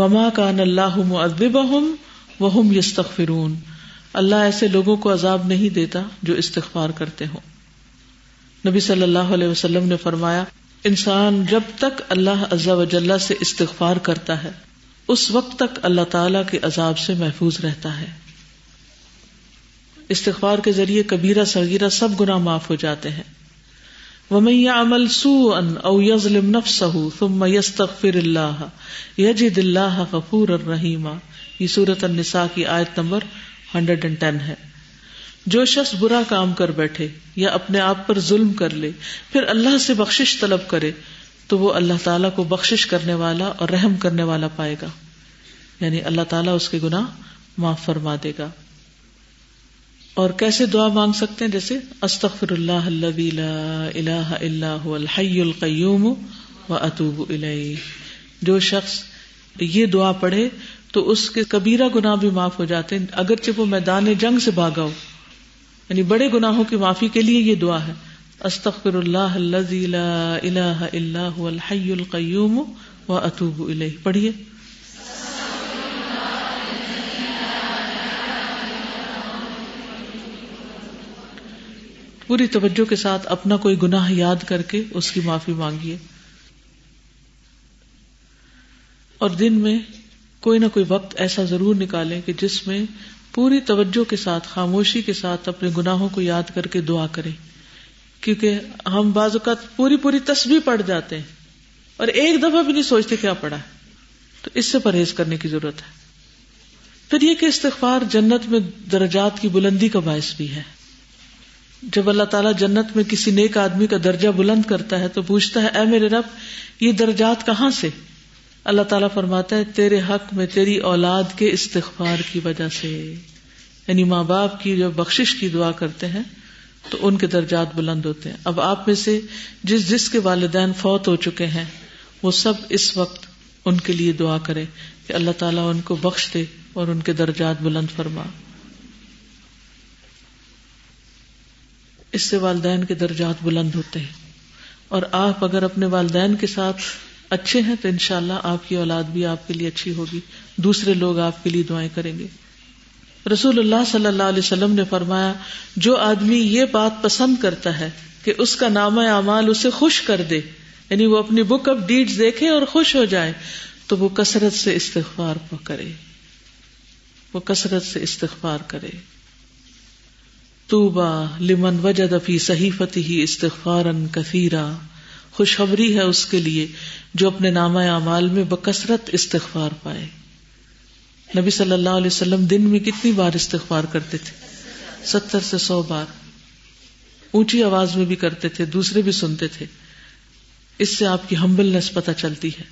وما کان اللہ وہم یستغفرون اللہ ایسے لوگوں کو عذاب نہیں دیتا جو استغفار کرتے ہوں۔ نبی صلی اللہ علیہ وسلم نے فرمایا، انسان جب تک اللہ عزا وجاللہ سے استغفار کرتا ہے، اس وقت تک اللہ تعالی کے عذاب سے محفوظ رہتا ہے۔ استغفار کے ذریعے کبیرہ سگیرہ سب گنا معاف ہو جاتے ہیں۔ عمل سو ان او یزلم ثم یستغفر اللہ یجد اللہ غفور الرحیم یہ سورت النساء کی آیت نمبر ہنڈریڈ اینڈ ٹین ہے۔ جو شخص برا کام کر بیٹھے یا اپنے آپ پر ظلم کر لے، پھر اللہ سے بخشش طلب کرے، تو وہ اللہ تعالیٰ کو بخشش کرنے والا اور رحم کرنے والا پائے گا۔ یعنی اللہ تعالیٰ اس کے گناہ معاف فرما دے گا۔ اور کیسے دعا مانگ سکتے ہیں؟ جیسے استغفر اللہ لا الہ الا هو الحی القیوم و اتوب الیہ. جو شخص یہ دعا پڑھے تو اس کے کبیرہ گناہ بھی معاف ہو جاتے ہیں۔ اگرچہ وہ میدان جنگ سے بھاگا ہو یعنی بڑے گناہوں کی معافی کے لیے یہ دعا ہے۔ استغفر اللہ الذي لا الہ الا هو الحی القیوم و اتوب الیہ. پڑھیے۔ پوری توجہ کے ساتھ اپنا کوئی گناہ یاد کر کے اس کی معافی مانگیے۔ اور دن میں کوئی نہ کوئی وقت ایسا ضرور نکالیں کہ جس میں پوری توجہ کے ساتھ، خاموشی کے ساتھ اپنے گناہوں کو یاد کر کے دعا کریں۔ کیونکہ ہم بعض اوقات پوری پوری تصویر پڑ جاتے ہیں اور ایک دفعہ بھی نہیں سوچتے کیا پڑا ہے تو اس سے پرہیز کرنے کی ضرورت ہے۔ پھر یہ کہ استغفار جنت میں درجات کی بلندی کا باعث بھی ہے۔ جب اللہ تعالیٰ جنت میں کسی نیک آدمی کا درجہ بلند کرتا ہے تو پوچھتا ہے، اے میرے رب، یہ درجات کہاں سے؟ اللہ تعالیٰ فرماتا ہے، تیرے حق میں تیری اولاد کے استغفار کی وجہ سے۔ یعنی ماں باپ کی جو بخشش کی دعا کرتے ہیں، تو ان کے درجات بلند ہوتے ہیں۔ اب آپ میں سے جس جس کے والدین فوت ہو چکے ہیں، وہ سب اس وقت ان کے لیے دعا کرے کہ اللہ تعالیٰ ان کو بخش دے اور ان کے درجات بلند فرما۔ اس سے والدین کے درجات بلند ہوتے ہیں۔ اور آپ اگر اپنے والدین کے ساتھ اچھے ہیں تو انشاءاللہ آپ کی اولاد بھی آپ کے لیے اچھی ہوگی۔ دوسرے لوگ آپ کے لیے دعائیں کریں گے۔ رسول اللہ صلی اللہ علیہ وسلم نے فرمایا، جو آدمی یہ بات پسند کرتا ہے کہ اس کا نام اعمال اسے خوش کر دے یعنی وہ اپنی بک آف ڈیڈ دیکھے اور خوش ہو جائے، تو وہ کثرت سے استغفار کرے۔ وہ کثرت سے استغفار کرے۔ توبا لمن وجد فی صحیفتی ہی استغفارن کثیرا۔ خوشخبری ہے اس کے لیے جو اپنے نامہ اعمال میں بکثرت استغفار پائے۔ نبی صلی اللہ علیہ وسلم دن میں کتنی بار استغفار کرتے تھے؟ ستر سے سو بار۔ اونچی آواز میں بھی کرتے تھے، دوسرے بھی سنتے تھے۔ اس سے آپ کی ہمبلنس پتہ چلتی ہے۔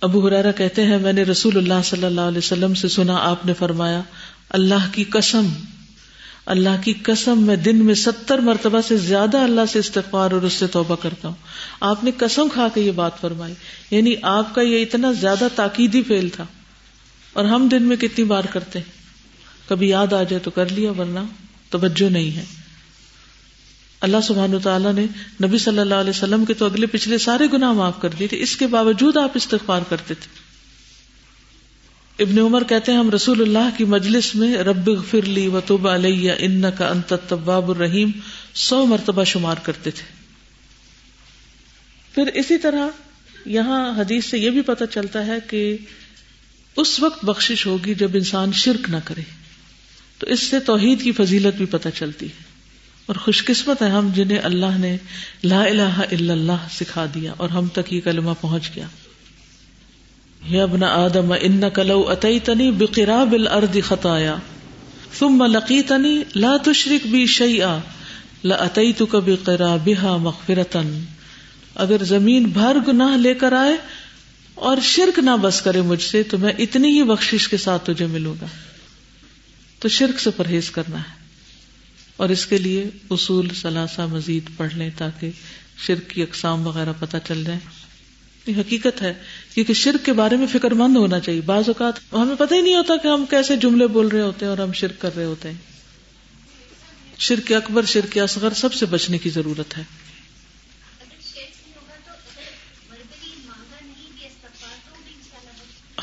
ابو حرارا کہتے ہیں، میں نے رسول اللہ صلی اللہ علیہ وسلم سے سنا، آپ نے فرمایا، اللہ کی قسم اللہ کی قسم، میں دن میں ستر مرتبہ سے زیادہ اللہ سے استغفار اور اس سے توبہ کرتا ہوں۔ آپ نے قسم کھا کے یہ بات فرمائی۔ یعنی آپ کا یہ اتنا زیادہ تاکیدی فیل تھا۔ اور ہم دن میں کتنی بار کرتے ہیں؟ کبھی یاد آ جائے تو کر لیا، ورنہ توجہ نہیں ہے۔ اللہ سبحان تعالیٰ نے نبی صلی اللہ علیہ وسلم کے تو اگلے پچھلے سارے گناہ معاف کر دیے تھے۔ اس کے باوجود آپ استغفار کرتے تھے۔ ابن عمر کہتے ہیں، ہم رسول اللہ کی مجلس میں رب فرلی و توب علیہ ان کا انت طباب الرحیم، سو مرتبہ شمار کرتے تھے۔ پھر اسی طرح یہاں حدیث سے یہ بھی پتہ چلتا ہے کہ اس وقت بخشش ہوگی جب انسان شرک نہ کرے۔ تو اس سے توحید کی فضیلت بھی پتہ چلتی ہے۔ اور خوش قسمت ہے ہم جنہیں اللہ نے لا الہ الا اللہ سکھا دیا اور ہم تک یہ کلمہ پہنچ گیا۔ یا ابن آدم ان کلو اتئی تنی بل ارد خطایا، ثم لقیتنی لا تشرک بی شیئا لاتئی تو کبھی مغفرتن اگر زمین بھر گناہ لے کر آئے اور شرک نہ بس کرے مجھ سے، تو میں اتنی ہی بخشش کے ساتھ تجھے ملوں گا۔ تو شرک سے پرہیز کرنا ہے۔ اور اس کے لیے اصول ثلاثہ مزید پڑھ لیں تاکہ شرک کی اقسام وغیرہ پتہ چل جائے یہ حقیقت ہے کیونکہ شرک کے بارے میں فکر مند ہونا چاہیے۔ بعض اوقات ہمیں پتہ ہی نہیں ہوتا کہ ہم کیسے جملے بول رہے ہوتے ہیں اور ہم شرک کر رہے ہوتے ہیں۔ شرک اکبر، شرک اصغر سب سے بچنے کی ضرورت ہے۔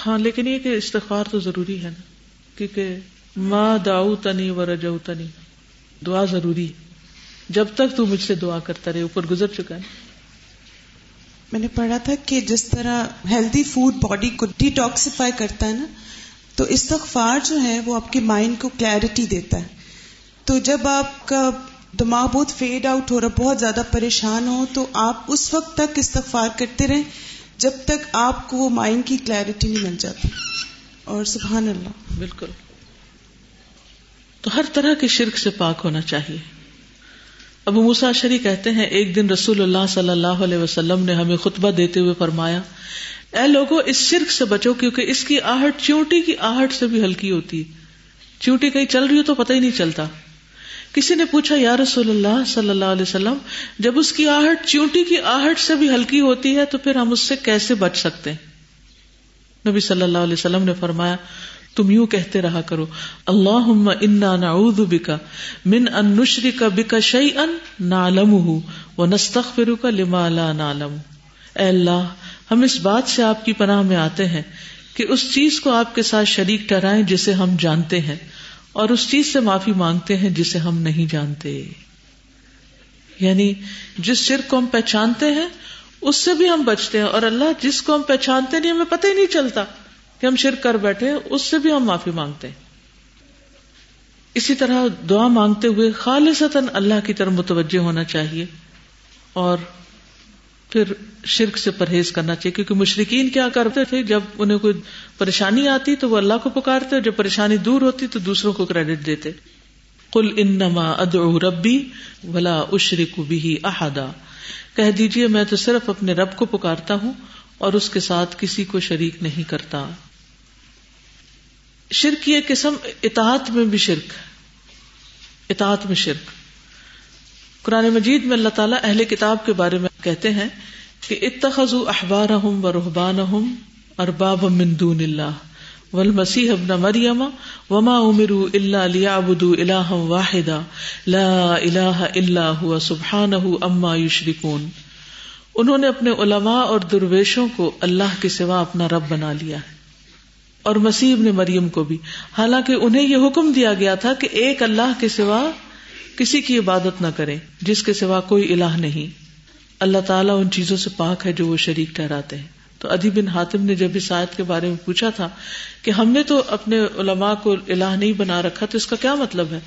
ہاں لیکن یہ کہ استغفار تو ضروری ہے نا۔ کیونکہ ماں داؤ تنی و رجو تنی دعا ضروری ہے۔ جب تک تو مجھ سے دعا کرتا رہے، اوپر گزر چکا ہے۔ میں نے پڑھا تھا کہ جس طرح ہیلدی فوڈ باڈی کو ڈیٹاکسیفائی کرتا ہے نا، تو استغفار جو ہے وہ آپ کے مائنڈ کو کلیئرٹی دیتا ہے۔ تو جب آپ کا دماغ بہت فیڈ آؤٹ ہو رہا، بہت زیادہ پریشان ہو، تو آپ اس وقت تک استغفار کرتے رہیں جب تک آپ کو وہ مائنڈ کی کلیئرٹی نہیں مل جاتی۔ اور سبحان اللہ۔ بالکل۔ تو ہر طرح کے شرک سے پاک ہونا چاہیے۔ ابو موسا شری کہتے ہیں، ایک دن رسول اللہ صلی اللہ علیہ وسلم نے ہمیں خطبہ دیتے ہوئے فرمایا، اے لوگوں اس شرک سے بچو کیونکہ اس کی آہٹ چونٹی کی آہٹ سے بھی ہلکی ہوتی ہے۔ چونٹی کہیں چل رہی ہو تو پتہ ہی نہیں چلتا۔ کسی نے پوچھا، یا رسول اللہ صلی اللہ علیہ وسلم، جب اس کی آہٹ چونٹی کی آہٹ سے بھی ہلکی ہوتی ہے تو پھر ہم اس سے کیسے بچ سکتے ہیں؟ نبی صلی اللہ علیہ وسلم نے فرمایا تم یوں کہتے رہا کرو اللہ انا نعوذ بکا، من ان نشرک بکا شیئن نعلمہ و نستغفرک لما لا نعلم. اے اللہ، ہم اس بات سے آپ کی پناہ میں آتے ہیں کہ اس چیز کو آپ کے ساتھ شریک ٹھہرائیں جسے ہم جانتے ہیں، اور اس چیز سے معافی مانگتے ہیں جسے ہم نہیں جانتے۔ یعنی جس شرک کو ہم پہچانتے ہیں، اس سے بھی ہم بچتے ہیں، اور اللہ جس کو ہم پہچانتے نہیں، ہمیں پتہ ہی نہیں چلتا۔ کہ ہم شرک کر بیٹھے اس سے بھی ہم معافی مانگتے ہیں۔ اسی طرح دعا مانگتے ہوئے خالصتاً اللہ کی طرف متوجہ ہونا چاہیے اور پھر شرک سے پرہیز کرنا چاہیے، کیونکہ مشرقین کیا کرتے تھے؟ جب انہیں کوئی پریشانی آتی تو وہ اللہ کو پکارتے جب پریشانی دور ہوتی تو دوسروں کو کریڈٹ دیتے۔ کل انما ادعو ربی ولا اشرک بھی احدا۔ کہہ دیجیے میں تو صرف اپنے رب کو پکارتا ہوں اور اس کے ساتھ کسی کو شریک نہیں کرتا۔ شرک کی ایک قسم، اطاعت میں بھی شرک اطاعت میں شرک۔ قرآن مجید میں اللہ تعالیٰ اہل کتاب کے بارے میں کہتے ہیں کہ اتخذ احبار و رحبان ارباب من دون اللہ، والمسیح ابن مریم، وما امروا الا ليعبدوا الها واحدا، لا الہ الا هو سبحانه اما یشرکون۔ انہوں نے اپنے علماء اور درویشوں کو اللہ کے سوا اپنا رب بنا لیا ہے۔ اور مسیح ابن مریم کو بھی۔ حالانکہ انہیں یہ حکم دیا گیا تھا کہ ایک اللہ کے سوا کسی کی عبادت نہ کرے جس کے سوا کوئی الہ نہیں۔ اللہ تعالیٰ ان چیزوں سے پاک ہے جو وہ شریک ٹھہراتے ہیں۔ تو ادی بن حاتم نے جب اس آیت کے بارے میں پوچھا تھا کہ ہم نے تو اپنے علماء کو الہ نہیں بنا رکھا، تو اس کا کیا مطلب ہے؟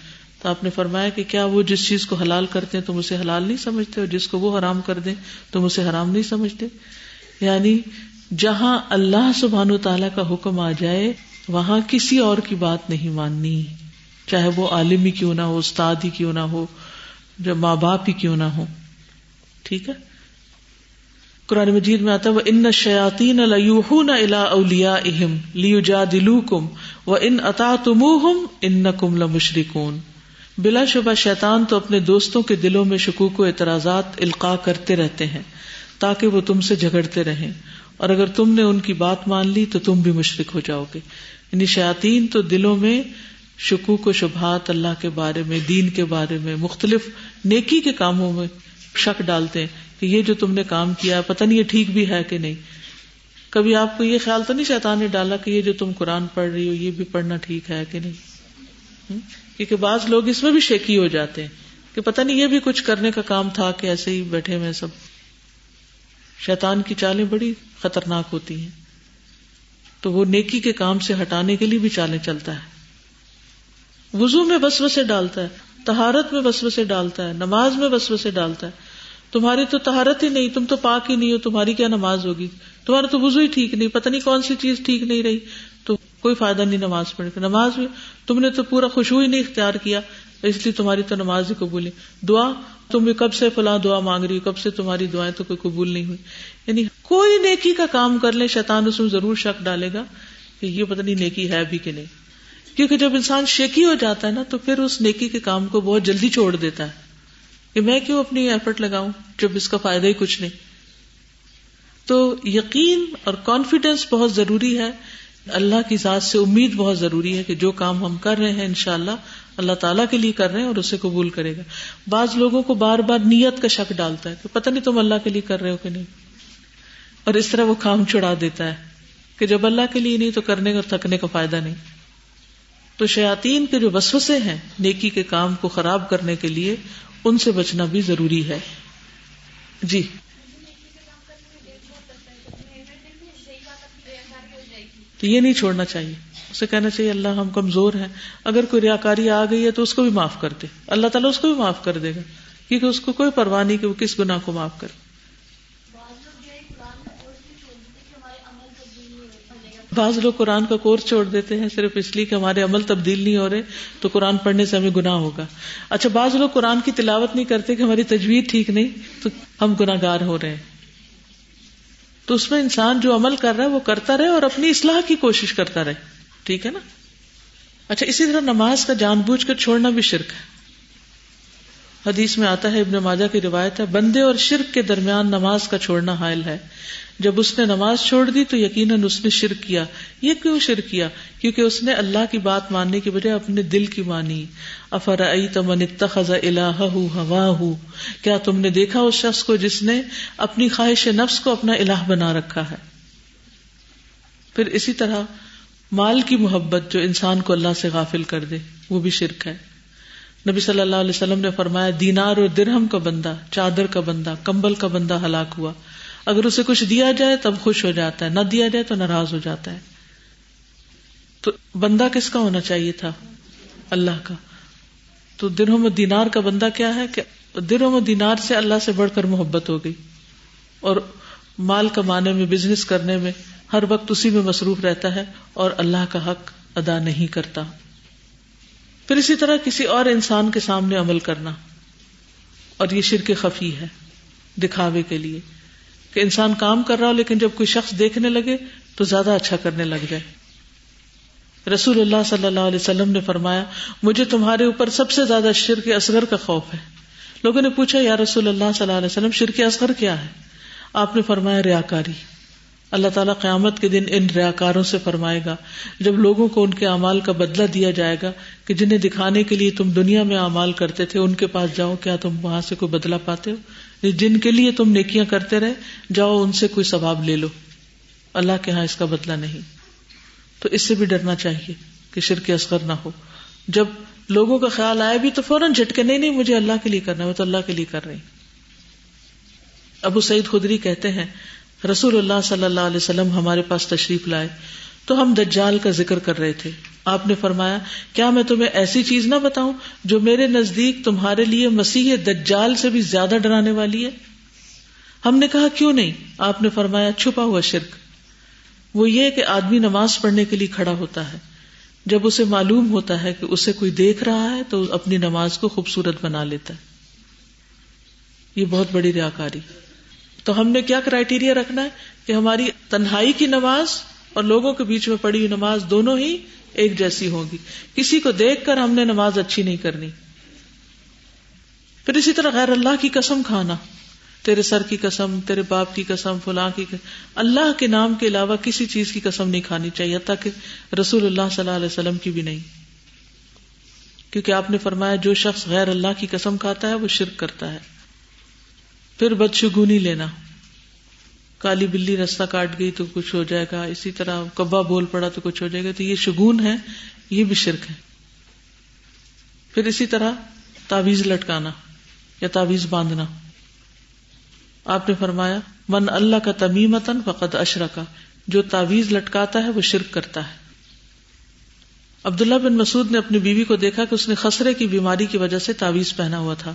تو آپ نے فرمایا کہ کیا وہ جس چیز کو حلال کرتے ہیں تم اسے حلال نہیں سمجھتے اور جس کو وہ حرام کر دیں تم اسے حرام نہیں سمجھتے؟ یعنی جہاں اللہ سبحان و تعالی کا حکم آ جائے، وہاں کسی اور کی بات نہیں ماننی۔ چاہے وہ عالمی کیوں نہ ہو، استاد ہی کیوں نہ ہو جو ماں باپ ہی کیوں نہ ہو۔ ٹھیک ہے؟ قرآن مجید میں آتا ہے ان شیاتین الا اولیا اہم لیو جا دلو کم و ان اتا تم ان کم لمشرکون بلا شبہ شیطان تو اپنے دوستوں کے دلوں میں شکوک و اعتراضات القاع کرتے رہتے ہیں، تاکہ وہ تم سے جھگڑتے رہیں۔ اور اگر تم نے ان کی بات مان لی تو تم بھی مشرق ہو جاؤ گے۔ یعنی شیاطین تو دلوں میں شکوک و شبہات اللہ کے بارے میں، دین کے بارے میں، مختلف نیکی کے کاموں میں شک ڈالتے ہیں کہ یہ جو تم نے کام کیا ہے پتہ نہیں یہ ٹھیک بھی ہے کہ نہیں۔ کبھی آپ کو یہ خیال تو نہیں شیطان نے ڈالا کہ یہ جو تم قرآن پڑھ رہی ہو، یہ بھی پڑھنا ٹھیک ہے کہ نہیں؟ کیونکہ بعض لوگ اس میں بھی شیکی ہو جاتے ہیں کہ پتہ نہیں یہ بھی کچھ کرنے کا کام تھا کہ ایسے ہی بیٹھے ہوئے سب۔ شیطان کی چالیں بڑی خطرناک ہوتی ہیں۔ تو وہ نیکی کے کام سے ہٹانے کے لیے بھی چالیں چلتا ہے۔ وزو میں بسو سے ڈالتا ہے تہارت میں بسو ڈالتا ہے، نماز میں بسو سے ڈالتا ہے۔ تمہاری تو تہارت ہی نہیں، تم تو پاک ہی نہیں ہو، تمہاری کیا نماز ہوگی؟ تمہارا تو وزو ہی ٹھیک نہیں، پتہ نہیں کون سی چیز ٹھیک نہیں رہی۔ تو کوئی فائدہ نہیں نماز پڑھنے کا۔ نماز میں تم نے تو پورا خوشبو ہی نہیں اختیار کیا۔ اس لیے تمہاری تو نماز ہی قبول نہیں۔ دعا، تم کب سے فلاں دعا مانگ رہی کب سے تمہاری دعائیں تو کوئی قبول نہیں ہوئی۔ یعنی کوئی نیکی کا کام کر لے، شیطان اس میں ضرور شک ڈالے گا کہ یہ پتہ نہیں نیکی ہے بھی کہ نہیں۔ کیونکہ جب انسان شیکی ہو جاتا ہے نا، تو پھر اس نیکی کے کام کو بہت جلدی چھوڑ دیتا ہے۔ کہ میں کیوں اپنی ایفرٹ لگاؤں جب اس کا فائدہ ہی کچھ نہیں۔ تو یقین اور کانفیڈینس بہت ضروری ہے۔ اللہ کی ذات سے امید بہت ضروری ہے کہ جو کام ہم کر رہے ہیں ان شاء اللہ تعالیٰ کے لیے کر رہے ہیں اور اسے قبول کرے گا۔ بعض لوگوں کو بار بار نیت کا شک ڈالتا ہے کہ پتہ نہیں تم اللہ کے لیے کر رہے ہو کہ نہیں۔ اور اس طرح وہ کام چڑھا دیتا ہے کہ جب اللہ کے لیے نہیں تو کرنے کا تھکنے کا فائدہ نہیں۔ تو شیاتین کے جو وسوسے ہیں نیکی کے کام کو خراب کرنے کے لیے ان سے بچنا بھی ضروری ہے۔ جی۔ تو یہ نہیں چھوڑنا چاہیے۔ اسے کہنا چاہیے، اللہ ہم کمزور ہیں۔ اگر کوئی ریاکاری آ گئی ہے تو اس کو بھی معاف کر دے۔ اللہ تعالیٰ اس کو بھی معاف کر دے گا۔ کیونکہ اس کو کوئی پرواہ نہیں کہ وہ کس گناہ کو معاف کرے۔ بعض لوگ قرآن کا کورس چھوڑ دیتے ہیں صرف اس لیے کہ ہمارے عمل تبدیل نہیں ہو رہے، تو قرآن پڑھنے سے ہمیں گناہ ہوگا۔ اچھا بعض لوگ قرآن کی تلاوت نہیں کرتے کہ ہماری تجویز ٹھیک نہیں، تو ہم گناہ گار ہو رہے ہیں۔ تو اس میں انسان جو عمل کر رہا ہے، وہ کرتا رہے اور اپنی اصلاح کی کوشش کرتا رہے۔ ٹھیک ہے نا؟ اچھا اسی طرح نماز کا جان بوجھ کر چھوڑنا بھی شرک ہے۔ حدیث میں آتا ہے، ابن ماجہ کی روایت ہے، بندے اور شرک کے درمیان نماز کا چھوڑنا حائل ہے۔ جب اس نے نماز چھوڑ دی تو یقیناً اس نے شرک کیا۔ یہ کیوں شرک کیا؟ کیونکہ اس نے اللہ کی بات ماننے کی بجائے اپنے دل کی مانی۔ افر تمن خزا اللہ ہوا ہوں کیا تم نے دیکھا اس شخص کو جس نے اپنی خواہش نفس کو اپنا الہ بنا رکھا ہے؟ پھر اسی طرح مال کی محبت جو انسان کو اللہ سے غافل کر دے، وہ بھی شرک ہے۔ نبی صلی اللہ علیہ وسلم نے فرمایا، دینار اور درہم کا بندہ، چادر کا بندہ، کمبل کا بندہ ہلاک ہوا۔ اگر اسے کچھ دیا جائے تب خوش ہو جاتا ہے، نہ دیا جائے تو ناراض ہو جاتا ہے۔ تو بندہ کس کا ہونا چاہیے تھا؟ اللہ کا۔ تو درہم و دینار کا بندہ کیا ہے کہ درہم و دینار سے اللہ سے بڑھ کر محبت ہو گئی۔ اور مال کمانے میں بزنس کرنے میں ہر وقت اسی میں مصروف رہتا ہے اور اللہ کا حق ادا نہیں کرتا۔ پھر اسی طرح کسی اور انسان کے سامنے عمل کرنا۔ اور یہ شرک خفی ہے دکھاوے کے لیے۔ کہ انسان کام کر رہا ہو لیکن جب کوئی شخص دیکھنے لگے تو زیادہ اچھا کرنے لگ جائے۔ رسول اللہ صلی اللہ علیہ وسلم نے فرمایا، مجھے تمہارے اوپر سب سے زیادہ شرک اصغر کا خوف ہے۔ لوگوں نے پوچھا، یا رسول اللہ صلی اللہ علیہ وسلم، شرک اصغر کیا ہے؟ آپ نے فرمایا ریاکاری اللہ تعالیٰ قیامت کے دن ان ریاکاروں سے فرمائے گا۔ جب لوگوں کو ان کے اعمال کا بدلہ دیا جائے گا کہ جنہیں دکھانے کے لیے تم دنیا میں اعمال کرتے تھے، ان کے پاس جاؤ، کیا تم وہاں سے کوئی بدلا پاتے ہو؟ جن کے لیے تم نیکیاں کرتے رہے، جاؤ ان سے کوئی ثواب لے لو۔ اللہ کے یہاں اس کا بدلا نہیں۔ تو اس سے بھی ڈرنا چاہیے کہ شرک اصغر نہ ہو۔ جب لوگوں کا خیال آئے بھی تو فوراً جھٹکے، نہیں نہیں، مجھے اللہ کے لیے کرنا ہے تو اللہ کے لیے کر رہے ابو سعید خدری کہتے ہیں رسول اللہ صلی اللہ علیہ وسلم ہمارے پاس تشریف لائے تو ہم دجال کا ذکر کر رہے تھے۔ آپ نے فرمایا، کیا میں تمہیں ایسی چیز نہ بتاؤں جو میرے نزدیک تمہارے لیے مسیح دجال سے بھی زیادہ ڈرانے والی ہے؟ ہم نے کہا، کیوں نہیں؟ آپ نے فرمایا، چھپا ہوا شرک۔ وہ یہ کہ آدمی نماز پڑھنے کے لیے کھڑا ہوتا ہے۔ جب اسے معلوم ہوتا ہے کہ اسے کوئی دیکھ رہا ہے تو اپنی نماز کو خوبصورت بنا لیتا ہے۔ یہ بہت بڑی ریاکاری۔ تو ہم نے کیا کرائٹیریا رکھنا ہے؟ کہ ہماری تنہائی کی نماز اور لوگوں کے بیچ میں پڑی ہوئی نماز دونوں ہی ایک جیسی ہوگی کسی کو دیکھ کر ہم نے نماز اچھی نہیں کرنی۔ پھر اسی طرح غیر اللہ کی قسم کھانا۔ تیرے سر کی قسم، تیرے باپ کی قسم، فلاں کی قسم۔ اللہ کے نام کے علاوہ کسی چیز کی قسم نہیں کھانی چاہیے تاکہ رسول اللہ صلی اللہ علیہ وسلم کی بھی نہیں۔ کیونکہ آپ نے فرمایا جو شخص غیر اللہ کی قسم کھاتا ہے، وہ شرک کرتا ہے۔ پھر بدشگونی لینا۔ کالی بلی رستہ کاٹ گئی تو کچھ ہو جائے گا۔ اسی طرح کبا بول پڑا تو کچھ ہو جائے گا۔ تو یہ شگون ہے، یہ بھی شرک ہے۔ پھر اسی طرح تعویز لٹکانا یا تعویز باندھنا۔ آپ نے فرمایا، من اللہ کا تمیمتن فقط اشرا کا جو تعویز لٹکاتا ہے، وہ شرک کرتا ہے۔ عبداللہ بن مسعود نے اپنی بیوی کو دیکھا کہ اس نے خسرے کی بیماری کی وجہ سے تعویز پہنا ہوا تھا۔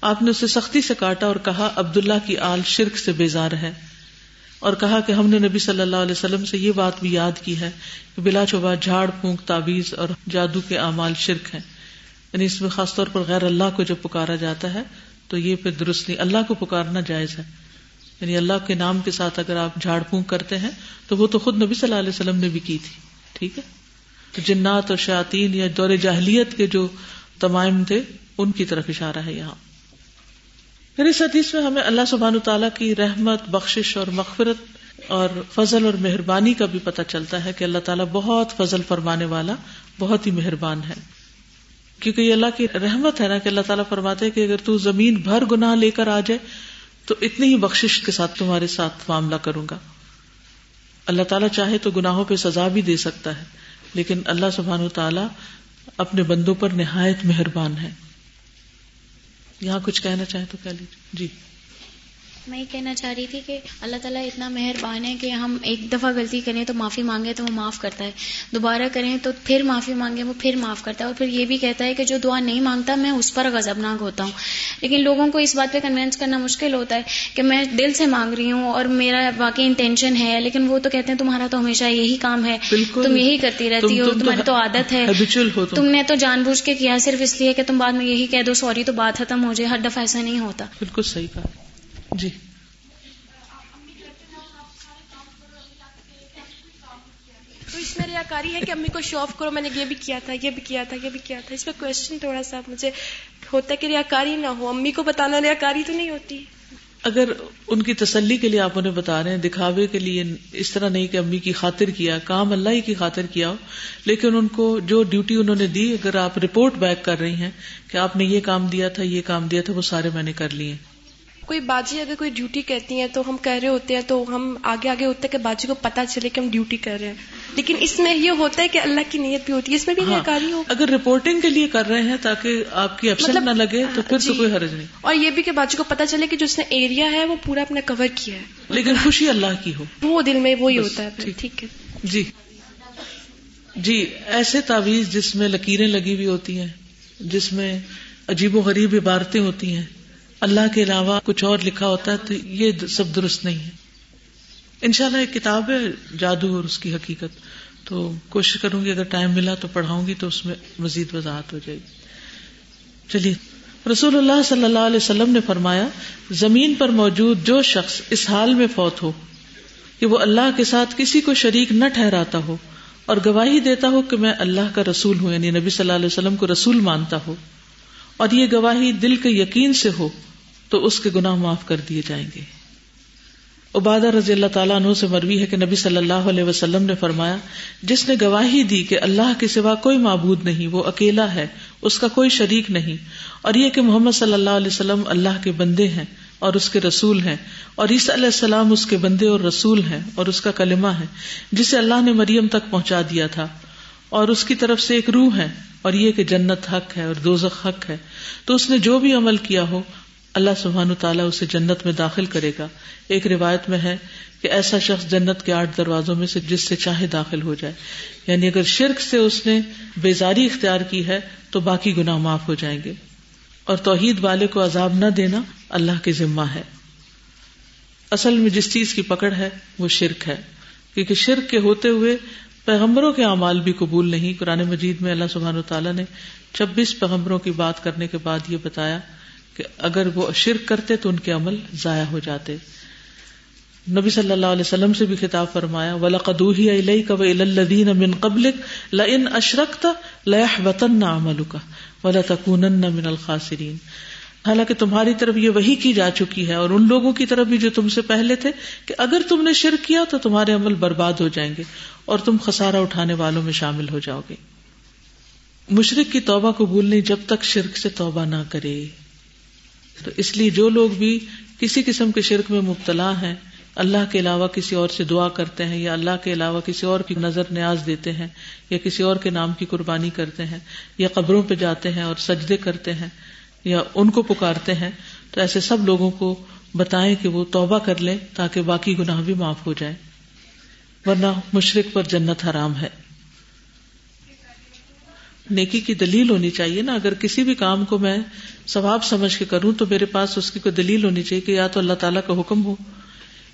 آپ نے اسے سختی سے کاٹا اور کہا، عبداللہ کی آل شرک سے بیزار ہے۔ اور کہا کہ ہم نے نبی صلی اللہ علیہ وسلم سے یہ بات بھی یاد کی ہے کہ بلا چوبا جھاڑ، پھونک تعویز اور جادو کے اعمال شرک ہیں۔ یعنی اس میں خاص طور پر غیر اللہ کو جب پکارا جاتا ہے، تو یہ پھر درست نہیں، اللہ کو پکارنا جائز ہے۔ یعنی اللہ کے نام کے ساتھ اگر آپ جھاڑ، پھونک کرتے ہیں، تو وہ تو خود نبی صلی اللہ علیہ وسلم نے بھی کی تھی۔ ٹھیک ہے؟ تو جنات اور شاطین یا دور جاہلیت کے جو تمائم تھے، ان کی طرف اشارہ ہے یہاں۔ پھر اس حدیث میں ہمیں اللہ سبحان تعالیٰ کی رحمت، بخشش اور مغفرت اور فضل اور مہربانی کا بھی پتہ چلتا ہے کہ اللہ تعالیٰ بہت فضل فرمانے والا، بہت ہی مہربان ہے۔ کیونکہ یہ اللہ کی رحمت ہے نا کہ اللہ تعالیٰ فرماتے کہ اگر تو زمین بھر گناہ لے کر آ جائے، تو اتنی ہی بخش کے ساتھ تمہارے ساتھ معاملہ کروں گا۔ اللہ تعالیٰ چاہے تو گناہوں پہ سزا بھی دے سکتا ہے، لیکن اللہ سبحان و تعالیٰ اپنے بندوں پر نہایت مہربان ہے۔ یہاں کچھ کہنا چاہیں تو کہہ لیجیے۔ جی۔ میں یہ کہنا چاہ رہی تھی کہ اللہ تعالیٰ اتنا مہربان ہے کہ ہم ایک دفعہ غلطی کریں تو معافی مانگے تو وہ معاف کرتا ہے۔ دوبارہ کریں تو پھر معافی مانگے وہ پھر معاف کرتا ہے اور پھر یہ بھی کہتا ہے کہ جو دعا نہیں مانگتا میں اس پر غضبناک ہوتا ہوں۔ لیکن لوگوں کو اس بات پہ کنوینس کرنا مشکل ہوتا ہے کہ میں دل سے مانگ رہی ہوں اور میرا واقعی انٹینشن ہے لیکن وہ تو کہتے ہیں تمہارا تو ہمیشہ یہی کام ہے تم یہی کرتی رہتی ہو تمہاری تو عادت ہے۔ تم۔ نے تو جان بوجھ کے کیا صرف اس لیے کہ تم بعد میں یہی کہہ دو سوری تو بات ختم ہو جائے ہر دفعہ ایسا نہیں ہوتا۔ بالکل صحیح کہا۔ جی۔ تو اس میں ریا کاری ہے کہ امی کو شو آف کرو میں نے یہ بھی کیا تھا یہ بھی کیا تھا یہ بھی کیا تھا۔ اس میں کوشچن تھوڑا سا مجھے ہوتا ہے کہ ریا کاری نہ ہو۔ امی کو بتانا ریا کاری تو نہیں ہوتی۔ اگر ان کی تسلی کے لیے آپ انہیں بتا رہے ہیں دکھاوے کے لیے اس طرح نہیں کہ امی کی خاطر کیا کام اللہ ہی کی خاطر کیا ہو لیکن ان کو جو ڈیوٹی انہوں نے دی اگر آپ رپورٹ بیک کر رہی ہیں کہ آپ نے یہ کام دیا تھا یہ کام دیا تھا وہ سارے میں نے کر لیے۔ کوئی باجی اگر کوئی ڈیوٹی کہتی ہیں تو ہم کہہ رہے ہوتے ہیں تو ہم آگے آگے ہوتے ہیں کہ باجی کو پتا چلے کہ ہم ڈیوٹی کر رہے ہیں۔ لیکن اس میں یہ ہوتا ہے کہ اللہ کی نیت بھی ہوتی ہے اس میں بھی ہاں نیکاری ہو۔ اگر رپورٹنگ کے لیے کر رہے ہیں تاکہ آپ کی اپسٹ نہ لگے تو پھر تو کوئی حرج نہیں۔ اور یہ بھی کہ باجی کو پتا چلے کہ جو اس نے ایریا ہے وہ پورا اپنا کور کیا ہے۔ لیکن خوشی اللہ کی ہو۔ وہ دل میں وہی ہوتا ہے۔ ٹھیک ہے۔ جی۔ جی ایسے تعویذ جس میں لکیریں لگی ہوئی ہوتی ہیں جس میں عجیب و غریب عبارتیں ہوتی ہیں اللہ کے علاوہ کچھ اور لکھا ہوتا ہے تو یہ سب درست نہیں ہے۔ انشاءاللہ ایک کتاب ہے جادو اور اس کی حقیقت۔ تو کوشش کروں گی اگر ٹائم ملا تو پڑھاؤں گی تو اس میں مزید وضاحت ہو جائے گی۔ چلیے، رسول اللہ صلی اللہ علیہ وسلم نے فرمایا، زمین پر موجود جو شخص اس حال میں فوت ہو کہ وہ اللہ کے ساتھ کسی کو شریک نہ ٹھہراتا ہو اور گواہی دیتا ہو کہ میں اللہ کا رسول ہوں یعنی نبی صلی اللہ علیہ وسلم کو رسول مانتا ہو اور یہ گواہی دل کے یقین سے ہو تو اس کے گناہ معاف کر دیے جائیں گے۔ عبادہ رضی اللہ تعالیٰ عنہ سے مروی ہے کہ نبی صلی اللہ علیہ وسلم نے فرمایا، جس نے گواہی دی کہ اللہ کے سوا کوئی معبود نہیں، وہ اکیلا ہے، اس کا کوئی شریک نہیں۔ اور یہ کہ محمد صلی اللہ علیہ وسلم اللہ کے بندے ہیں اور اس کے رسول ہیں، اور عیسی علیہ السلام اس کے بندے اور رسول ہیں اور اس کا کلمہ ہے، جسے اللہ نے مریم تک پہنچا دیا تھا۔ اور اس کی طرف سے ایک روح ہے، اور یہ کہ جنت حق ہے اور دوزخ حق ہے۔ تو اس نے جو بھی عمل کیا ہو اللہ سبحان تعالیٰ اسے جنت میں داخل کرے گا۔ ایک روایت میں ہے کہ ایسا شخص جنت کے آٹھ دروازوں میں سے جس سے چاہے داخل ہو جائے۔ یعنی اگر شرک سے اس نے بیزاری اختیار کی ہے تو باقی گناہ معاف ہو جائیں گے۔ اور توحید والے کو عذاب نہ دینا اللہ کے ذمہ ہے۔ اصل میں جس چیز کی پکڑ ہے وہ شرک ہے۔ کیونکہ شرک کے ہوتے ہوئے پیغمبروں کے اعمال بھی قبول نہیں۔ قرآن مجید میں اللہ سبحان تعالیٰ نے چھبیس پیغمبروں کی بات کرنے کے بعد یہ بتایا کہ اگر وہ شرک کرتے تو ان کے عمل ضائع ہو جاتے۔ نبی صلی اللہ علیہ وسلم سے بھی خطاب فرمایا ولاقدوہی علیہ الدین امن قبل لن لہ وطن نہ عمل کا ولا تکون من الخاصرین حالانکہ تمہاری طرف یہ وہی کی جا چکی ہے اور ان لوگوں کی طرف بھی جو تم سے پہلے تھے کہ اگر تم نے شرک کیا تو تمہارے عمل برباد ہو جائیں گے اور تم خسارہ اٹھانے والوں میں شامل ہو جاؤ گے۔ مشرق کی توبہ قبول نہیں جب تک شرک سے توبہ نہ کرے۔ تو اس لیے جو لوگ بھی کسی قسم کے شرک میں مبتلا ہیں، اللہ کے علاوہ کسی اور سے دعا کرتے ہیں یا اللہ کے علاوہ کسی اور کی نظر نیاز دیتے ہیں یا کسی اور کے نام کی قربانی کرتے ہیں یا قبروں پہ جاتے ہیں اور سجدے کرتے ہیں یا ان کو پکارتے ہیں، تو ایسے سب لوگوں کو بتائیں کہ وہ توبہ کر لیں تاکہ باقی گناہ بھی معاف ہو جائے ورنہ مشرق پر جنت حرام ہے۔ نیکی کی دلیل ہونی چاہیے نا۔ اگر کسی بھی کام کو میں ثواب سمجھ کے کروں تو میرے پاس اس کی کوئی دلیل ہونی چاہیے کہ یا تو اللہ تعالیٰ کا حکم ہو۔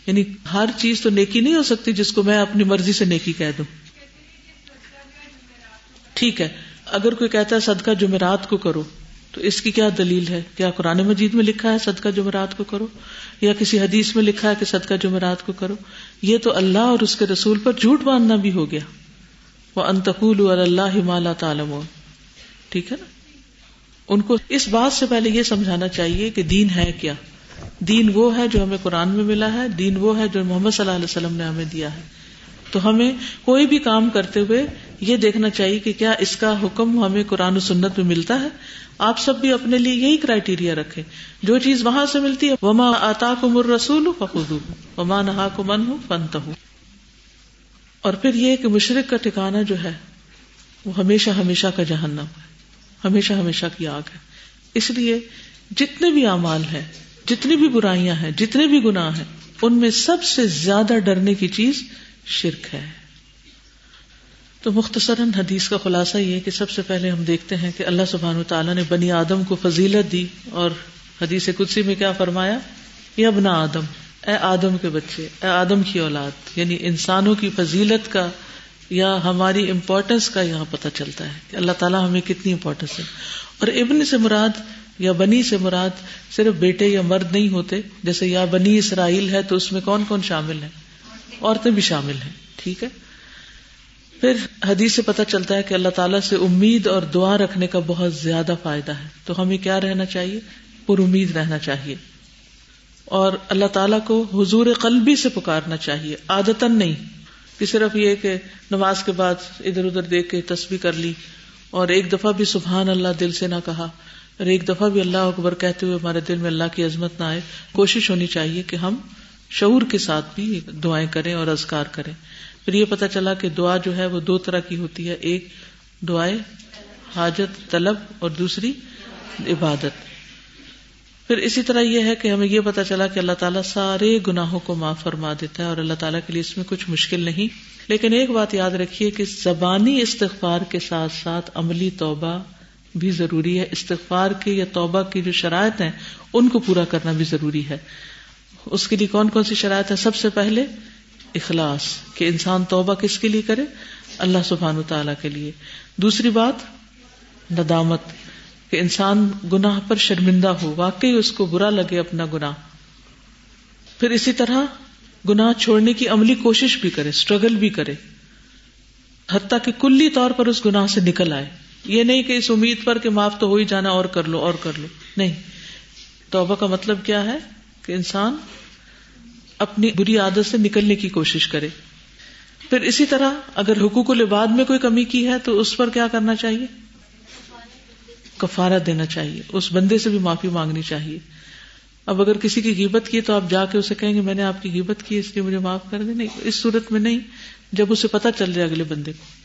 یعنی ہر چیز تو نیکی نہیں ہو سکتی جس کو میں اپنی مرضی سے نیکی کہہ دوں۔ ٹھیک ہے۔ اگر کوئی کہتا ہے صدقہ جمعرات کو کرو، تو اس کی کیا دلیل ہے؟ کیا قرآن مجید میں لکھا ہے صدقہ جمعرات کو کرو؟ یا کسی حدیث میں لکھا ہے کہ صدقہ جمعرات کو کرو؟ یہ تو اللہ اور اس کے رسول پر جھوٹ باندھنا بھی ہو گیا۔ وہ انتقول اللہ مالا تعالم ٹھیک ہے نا؟ ان کو اس بات سے پہلے یہ سمجھانا چاہیے کہ دین ہے کیا؟ دین وہ ہے جو ہمیں قرآن میں ملا ہے، دین وہ ہے جو محمد صلی اللہ علیہ وسلم نے ہمیں دیا ہے۔ تو ہمیں کوئی بھی کام کرتے ہوئے یہ دیکھنا چاہیے کہ کیا اس کا حکم ہمیں قرآن و سنت میں ملتا ہے؟ آپ سب بھی اپنے لیے یہی کرائٹیریا رکھے جو چیز وہاں سے ملتی ہے، وما آتا کو مر رسول وما نہا کو من ہوں فنت ہوں اور پھر یہ کہ مشرق کا ٹھکانا جو ہے، وہ ہمیشہ ہمیشہ کا جہنم ہے۔ ہمیشہ ہمیشہ کی آگ ہے۔ اس لیے جتنے بھی اعمال ہیں، جتنی بھی برائیاں ہیں، جتنے بھی گناہ ہیں، ان میں سب سے زیادہ ڈرنے کی چیز شرک ہے۔ تو مختصراً حدیث کا خلاصہ یہ کہ سب سے پہلے ہم دیکھتے ہیں کہ اللہ سبحان تعالیٰ نے بنی آدم کو فضیلت دی اور حدیث کدسی میں کیا فرمایا؟ یہ ابنا آدم۔ اے آدم کے بچے، اے آدم کی اولاد یعنی انسانوں کی فضیلت کا یا ہماری امپورٹینس کا یہاں پتہ چلتا ہے کہ اللہ تعالیٰ ہمیں کتنی امپورٹینس ہے۔ اور ابن سے مراد یا بنی سے مراد صرف بیٹے یا مرد نہیں ہوتے، جیسے یا بنی اسرائیل ہے تو اس میں کون کون شامل ہے عورتیں بھی شامل ہیں، ٹھیک ہے؟ پھر حدیث سے پتا چلتا ہے کہ اللہ تعالیٰ سے امید اور دعا رکھنے کا بہت زیادہ فائدہ ہے۔ تو ہمیں کیا رہنا چاہیے؟ پر امید رہنا چاہیے۔ اور اللہ تعالیٰ کو حضور قلبی سے پکارنا چاہیے آدتن نہیں۔ کہ صرف یہ کہ نماز کے بعد ادھر ادھر دیکھ کے تصویر کر لی اور ایک دفعہ بھی سبحان اللہ دل سے نہ کہا، اور ایک دفعہ بھی اللہ اکبر کہتے ہوئے ہمارے دل میں اللہ کی عظمت نہ آئے، کوشش ہونی چاہیے کہ ہم شعور کے ساتھ بھی دعائیں کریں اور ازکار کریں۔ پھر یہ پتا چلا کہ دعا جو ہے وہ دو طرح کی ہوتی ہے، ایک دعائیں حاجت، طلب اور دوسری عبادت۔ پھر اسی طرح یہ ہے کہ ہمیں یہ پتا چلا کہ اللہ تعالیٰ سارے گناہوں کو معاف فرما دیتا ہے اور اللہ تعالیٰ کے لیے اس میں کچھ مشکل نہیں۔ لیکن ایک بات یاد رکھیے کہ زبانی استغفار کے ساتھ ساتھ عملی توبہ بھی ضروری ہے۔ استغفار کے یا توبہ کی جو شرائط ہیں، ان کو پورا کرنا بھی ضروری ہے۔ اس کے لیے کون کون سی شرائط ہے سب سے پہلے اخلاص، کہ انسان توبہ کس کے لیے کرے؟ اللہ سبحان تعالی کے لیے۔ دوسری بات، ندامت۔ کہ انسان گناہ پر شرمندہ ہو، واقعی اس کو برا لگے اپنا گناہ۔ پھر اسی طرح گناہ چھوڑنے کی عملی کوشش بھی کرے اسٹرگل بھی کرے۔ حتیٰ کہ کلی طور پر اس گناہ سے نکل آئے۔ یہ نہیں کہ اس امید پر کہ معاف تو ہو ہی جانا، اور کر لو، اور کر لو۔ نہیں۔ توبہ کا مطلب کیا ہے؟ کہ انسان اپنی بری عادت سے نکلنے کی کوشش کرے۔ پھر اسی طرح اگر حقوق العباد میں کوئی کمی کی ہے تو اس پر کیا کرنا چاہیے؟ کفارہ دینا چاہیے، اس بندے سے بھی معافی مانگنی چاہیے۔ اب اگر کسی کی غیبت کی تو آپ جا کے اسے کہیں گے، میں نے آپ کی غیبت کی، اس لیے مجھے معاف کر دیں۔ نہیں، اس صورت میں نہیں، جب اسے پتا چل جائے اگلے بندے کو۔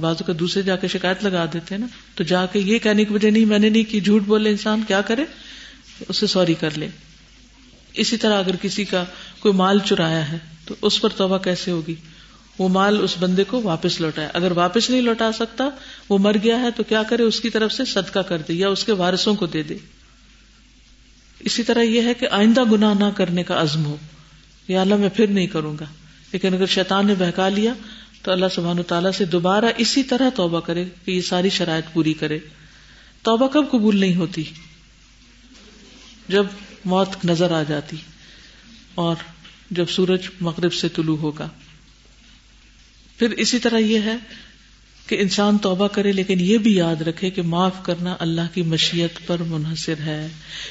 بازو کا دوسرے جا کے شکایت لگا دیتے ہیں نا، تو جا کے یہ کہنے کی وجہ نہیں، میں نے نہیں کی، جھوٹ بولے انسان، کیا کرے؟ اسے سوری کر لے۔ اسی طرح اگر کسی کا کوئی مال چرایا ہے، تو اس پر توبہ کیسے ہوگی؟ وہ مال اس بندے کو واپس لوٹائے۔ اگر واپس نہیں لوٹا سکتا، وہ مر گیا ہے تو کیا کرے؟ اس کی طرف سے صدقہ کر دے یا اس کے وارثوں کو دے دے۔ اسی طرح یہ ہے کہ آئندہ گناہ نہ کرنے کا عزم ہو۔ یا اللہ میں پھر نہیں کروں گا۔ لیکن اگر شیطان نے بہکا لیا، تو اللہ سبحان و تعالیٰ سے دوبارہ اسی طرح توبہ کرے کہ یہ ساری شرائط پوری کرے۔ توبہ کب قبول نہیں ہوتی؟ جب موت نظر آ جاتی اور جب سورج مغرب سے طلوع ہوگا۔ پھر اسی طرح یہ ہے کہ انسان توبہ کرے لیکن یہ بھی یاد رکھے کہ معاف کرنا اللہ کی مشیت پر منحصر ہے۔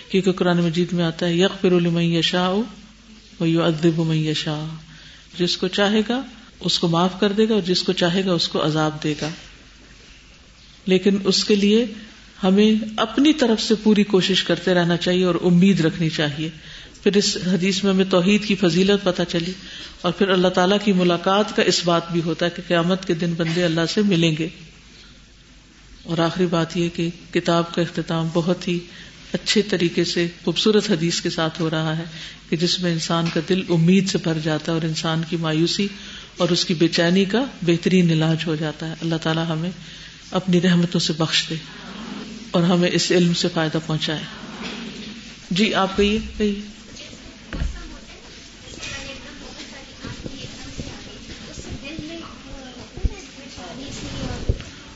کیونکہ قرآن مجید میں آتا ہے یک پھر یشا ادب یشا جس کو چاہے گا، اس کو معاف کر دے گا اور جس کو چاہے گا، اس کو عذاب دے گا۔ لیکن اس کے لیے ہمیں اپنی طرف سے پوری کوشش کرتے رہنا چاہیے اور امید رکھنی چاہیے۔ پھر اس حدیث میں ہمیں توحید کی فضیلت پتہ چلی اور پھر اللہ تعالیٰ کی ملاقات کا اس بات بھی ہوتا ہے کہ قیامت کے دن بندے اللہ سے ملیں گے۔ اور آخری بات یہ کہ کتاب کا اختتام بہت ہی اچھے طریقے سے خوبصورت حدیث کے ساتھ ہو رہا ہے کہ جس میں انسان کا دل امید سے بھر جاتا ہے اور انسان کی مایوسی اور اس کی بے چینی کا بہترین علاج ہو جاتا ہے۔ اللہ تعالیٰ ہمیں اپنی رحمتوں سے بخش دے اور ہمیں اس علم سے فائدہ پہنچائے۔ جی آپ کہیے کہیے۔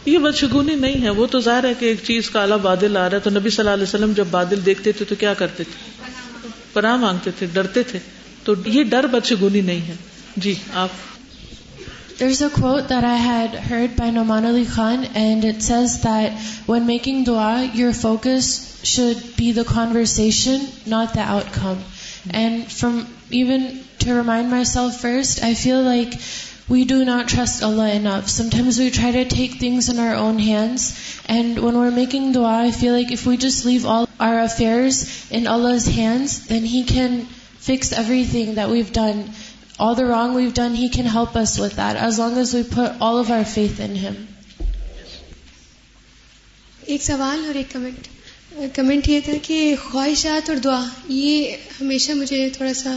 یہ بدشگونی نہیں ہے وہ تو ظاہر ہے کہ ایک چیز کا اعلیٰ بادل آ رہا ہے تو نبی صلی اللہ علیہ وسلم جب بادل دیکھتے تھے تو کیا کرتے تھے پناہ مانگتے تھے ڈرتے تھے تو یہ ڈر بدشگونی نہیں ہے جی آپ There's a quote that I had heard by Noman Ali Khan, and it says that when making dua, your focus should be the conversation, not the outcome. And from even to remind myself first, I feel like we do not trust Allah enough. Sometimes we try to take things in our own hands, and when we're making dua, I feel like if we just leave all our affairs in Allah's hands, then He can fix everything that we've done. All the wrong we've done, He can help us with that, as long as we put all of our faith in Him. ایک سوال اور ایک comment comment یہ تھا کہ خواہشات اور دعا یہ ہمیشہ مجھے تھوڑا سا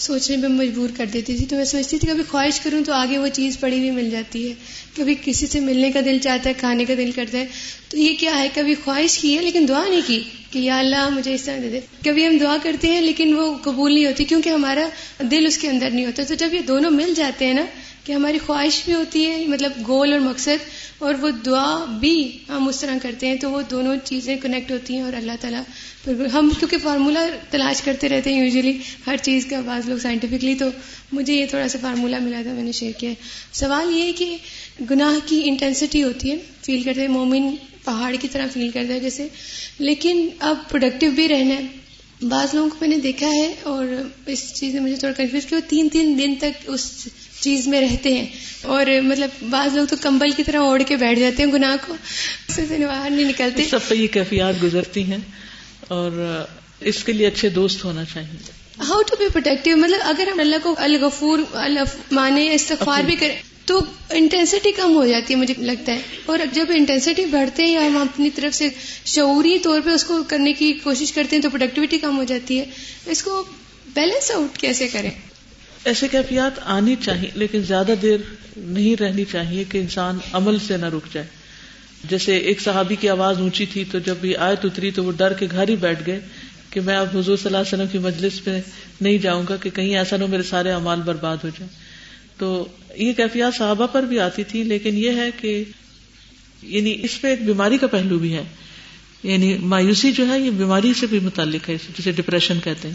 سوچنے پہ مجبور کر دیتی تھی تو میں سوچتی تھی کبھی خواہش کروں تو آگے وہ چیز پڑی ہوئی مل جاتی ہے۔ کبھی کسی سے ملنے کا دل چاہتا ہے، کھانے کا دل کرتا ہے۔ تو یہ کیا ہے؟ کبھی خواہش کی ہے لیکن دعا نہیں کی کہ یا اللہ مجھے اس طرح دے دے۔ کبھی ہم دعا کرتے ہیں لیکن وہ قبول نہیں ہوتی کیونکہ ہمارا دل اس کے اندر نہیں ہوتا۔ تو جب یہ دونوں مل جاتے ہیں نا کہ ہماری خواہش بھی ہوتی ہے مطلب گول اور مقصد، اور وہ دعا بھی ہم اس طرح کرتے ہیں تو وہ دونوں چیزیں کنیکٹ ہوتی ہیں اور اللہ تعالیٰ پھر ہم کیونکہ فارمولا تلاش کرتے رہتے ہیں یوزلی ہر چیز کا، بعض لوگ سائنٹیفکلی تو مجھے یہ تھوڑا سا فارمولا ملا تھا میں نے شیئر کیا۔ سوال یہ ہے کہ گناہ کی انٹینسٹی ہوتی ہے فیل کرتے ہیں، مومن پہاڑ کی طرح فیل کرتا ہے جیسے، لیکن اب پروڈکٹیو بھی رہنا ہے۔ بعض لوگوں کو میں نے دیکھا ہے اور اس چیز میں مجھے تھوڑا کنفیوز کیا، تین تین دن تک اس چیز میں رہتے ہیں اور مطلب بعض لوگ تو کمبل کی طرح اوڑھ کے بیٹھ جاتے ہیں گناہ کو سے باہر نہیں نکلتے۔ سب پہ یہ کیفیات گزرتی ہیں اور اس کے لیے اچھے دوست ہونا چاہیے۔ ہاؤ ٹو بی پروٹیکٹیو مطلب اگر ہم اللہ کو الغفور اللہ مانے استغفار بھی کریں تو انٹینسٹی کم ہو جاتی ہے مجھے لگتا ہے۔ اور جب انٹینسٹی بڑھتے ہیں یا ہم اپنی طرف سے شعوری طور پہ اس کو کرنے کی کوشش کرتے ہیں تو پروڈکٹیوٹی کم ہو جاتی ہے۔ اس کو بیلنس آؤٹ کیسے کریں؟ ایسے کیفیات آنی چاہیے لیکن زیادہ دیر نہیں رہنی چاہیے کہ انسان عمل سے نہ رک جائے۔ جیسے ایک صحابی کی آواز اونچی تھی تو جب یہ آیت اتری تو وہ ڈر کے گھر ہی بیٹھ گئے کہ میں اب حضور صلی اللہ علیہ وسلم کی مجلس پہ نہیں جاؤں گا کہ کہیں ایسا نہ میرے سارے امال برباد ہو جائیں۔ تو یہ کیفیات صحابہ پر بھی آتی تھی، لیکن یہ ہے کہ یعنی اس پہ ایک بیماری کا پہلو بھی ہے۔ یعنی مایوسی جو ہے، یہ بیماری سے بھی متعلق ہے، جسے ڈپریشن کہتے ہیں۔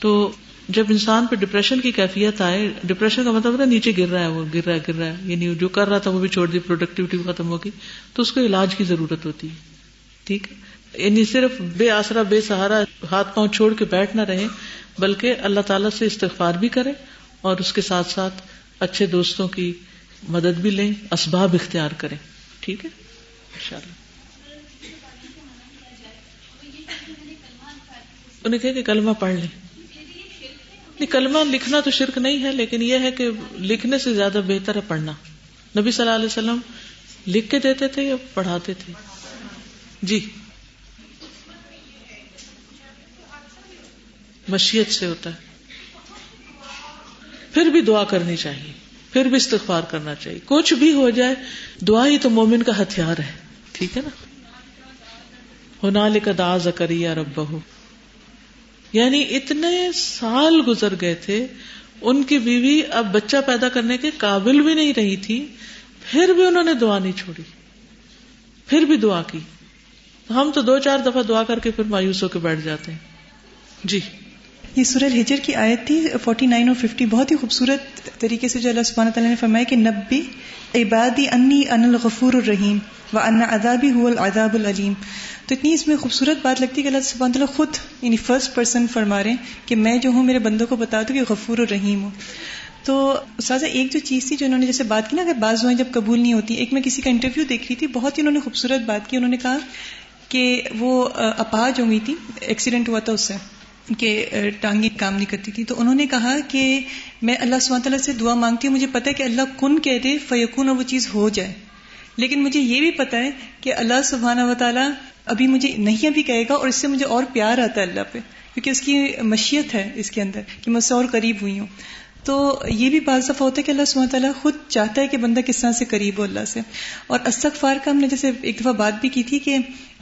تو جب انسان پہ ڈپریشن کی کیفیت آئے ڈپریشن کا مطلب ہے نیچے گر رہا ہے، وہ گر رہا ہے، گر رہا ہے یعنی جو کر رہا تھا وہ بھی چھوڑ دی پروڈکٹیوٹی ختم ہوگی تو اس کو علاج کی ضرورت ہوتی ہے، ٹھیک ہے؟ یعنی صرف بے آسرا، بے سہارا، ہاتھ پاؤں چھوڑ کے بیٹھ نہ رہے، بلکہ اللہ تعالیٰ سے استغفار بھی کرے اور اس کے ساتھ ساتھ اچھے دوستوں کی مدد بھی لیں، اسباب اختیار کریں، ٹھیک ہے؟ ان شاء اللہ انہیں کہ کلمہ پڑھ لیں۔ کلمہ لکھنا تو شرک نہیں ہے، لیکن یہ ہے کہ لکھنے سے زیادہ بہتر ہے پڑھنا۔ نبی صلی اللہ علیہ وسلم لکھ کے دیتے تھے یا پڑھاتے تھے؟ جی۔ مشیت سے ہوتا ہے۔ پھر بھی دعا کرنی چاہیے، پھر بھی استغفار کرنا چاہیے۔ کچھ بھی ہو جائے، دعا ہی تو مومن کا ہتھیار ہے۔ ٹھیک ہے نا؟ ہونا لکھا دا زکری رب بہو یعنی اتنے سال گزر گئے تھے، ان کی بیوی اب بچہ پیدا کرنے کے قابل بھی نہیں رہی تھی، پھر بھی انہوں نے دعا نہیں چھوڑی۔ پھر بھی دعا کی۔ ہم تو دو چار دفعہ دعا کر کے پھر مایوس ہو کے بیٹھ جاتے ہیں۔ جی۔ یہ سورہ الحجر کی آیت تھی فورٹی نائن اور ففٹی بہت ہی خوبصورت طریقے سے جو اللہ سبحانہ تعالیٰ نے فرمایا کہ نبی، عبادی انی ان الغفور الرحیم و ان ادابی هو العذاب العلیم۔ تو اتنی اس میں خوبصورت بات لگتی ہے کہ اللہ سبحانہ تعالیٰ خود یعنی فرسٹ پرسن فرما رہے ہیں کہ میں جو ہوں، میرے بندوں کو بتا دوں کہ غفور الرحیم ہوں۔ تو سازا ایک جو چیز تھی جو انہوں نے جیسے بات کی نا کہ بعض دعائیں جب قبول نہیں ہوتی، ایک میں کسی کا انٹرویو دیکھ رہی تھی، بہت ہی انہوں نے خوبصورت بات کی۔ انہوں نے کہا کہ وہ اپاج ہوئی تھی ایکسیڈنٹ ہوا تھا اس سے۔ کہ ٹانگیں کام نہیں کرتی تھی تو انہوں نے کہا کہ میں اللہ سبحانہ تعالیٰ سے دعا مانگتی ہوں، مجھے پتا ہے کہ اللہ کن کہہ دے فیقون اور وہ چیز ہو جائے۔ لیکن مجھے یہ بھی پتا ہے کہ اللہ سبحانہ و تعالیٰ ابھی مجھے نہیں ابھی کہے گا اور اس سے مجھے اور پیار آتا ہے اللہ پہ، کیونکہ اس کی مشیت ہے اس کے اندر کہ میں اس سے اور قریب ہوئی ہوں۔ تو یہ بھی بعض دفعہ ہوتا ہے کہ اللہ سبحانہ تعالیٰ خود چاہتا ہے کہ بندہ کس طرح سے قریب ہو اللہ سے۔ اور استغفار کا ہم نے جیسے ایک دفعہ بات بھی کی تھی کہ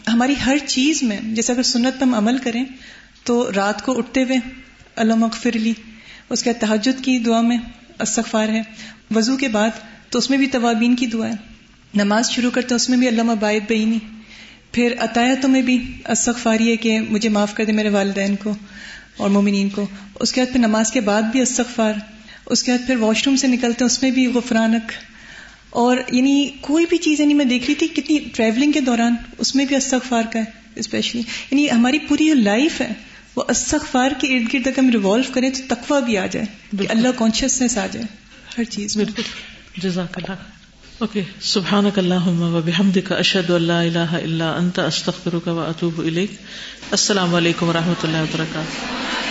ہماری ہر چیز میں، جیسے اگر سنت ہم عمل کریں تو رات کو اٹھتے ہوئے اللہ مغفر لی، اس کے تحجد کی دعا میں استغفار ہے۔ وضو کے بعد تو اس میں بھی توابین کی دعا ہے۔ نماز شروع کرتے اس میں بھی علامہ باعد بعینی پھر عطایتوں میں بھی استغفاری ہے کہ مجھے معاف کر دے میرے والدین کو اور مومنین کو۔ اس کے بعد پھر نماز کے بعد بھی استغفار۔ اس کے بعد پھر واش روم سے نکلتے ہیں، اس میں بھی غفرانک۔ اور یعنی کوئی بھی چیز یعنی میں دیکھ رہی تھی کتنی ٹریولنگ کے دوران اس میں بھی استغفار کا ہے اسپیشلی یعنی ہماری پوری جو لائف ہے وہ استغفار کے ارد گرد اگر ہم ریوالو کریں تو تقوی بھی آ جائے کہ اللہ کانشیسنیس آ جائے ہر چیز بالکل۔ جزاک اللہ اوکے سبحانک اللہم و بحمدک اشہد ان لا الہ الا انت استغفرک و اتوب الیک۔ السلام علیکم و رحمۃ اللہ وبرکاتہ۔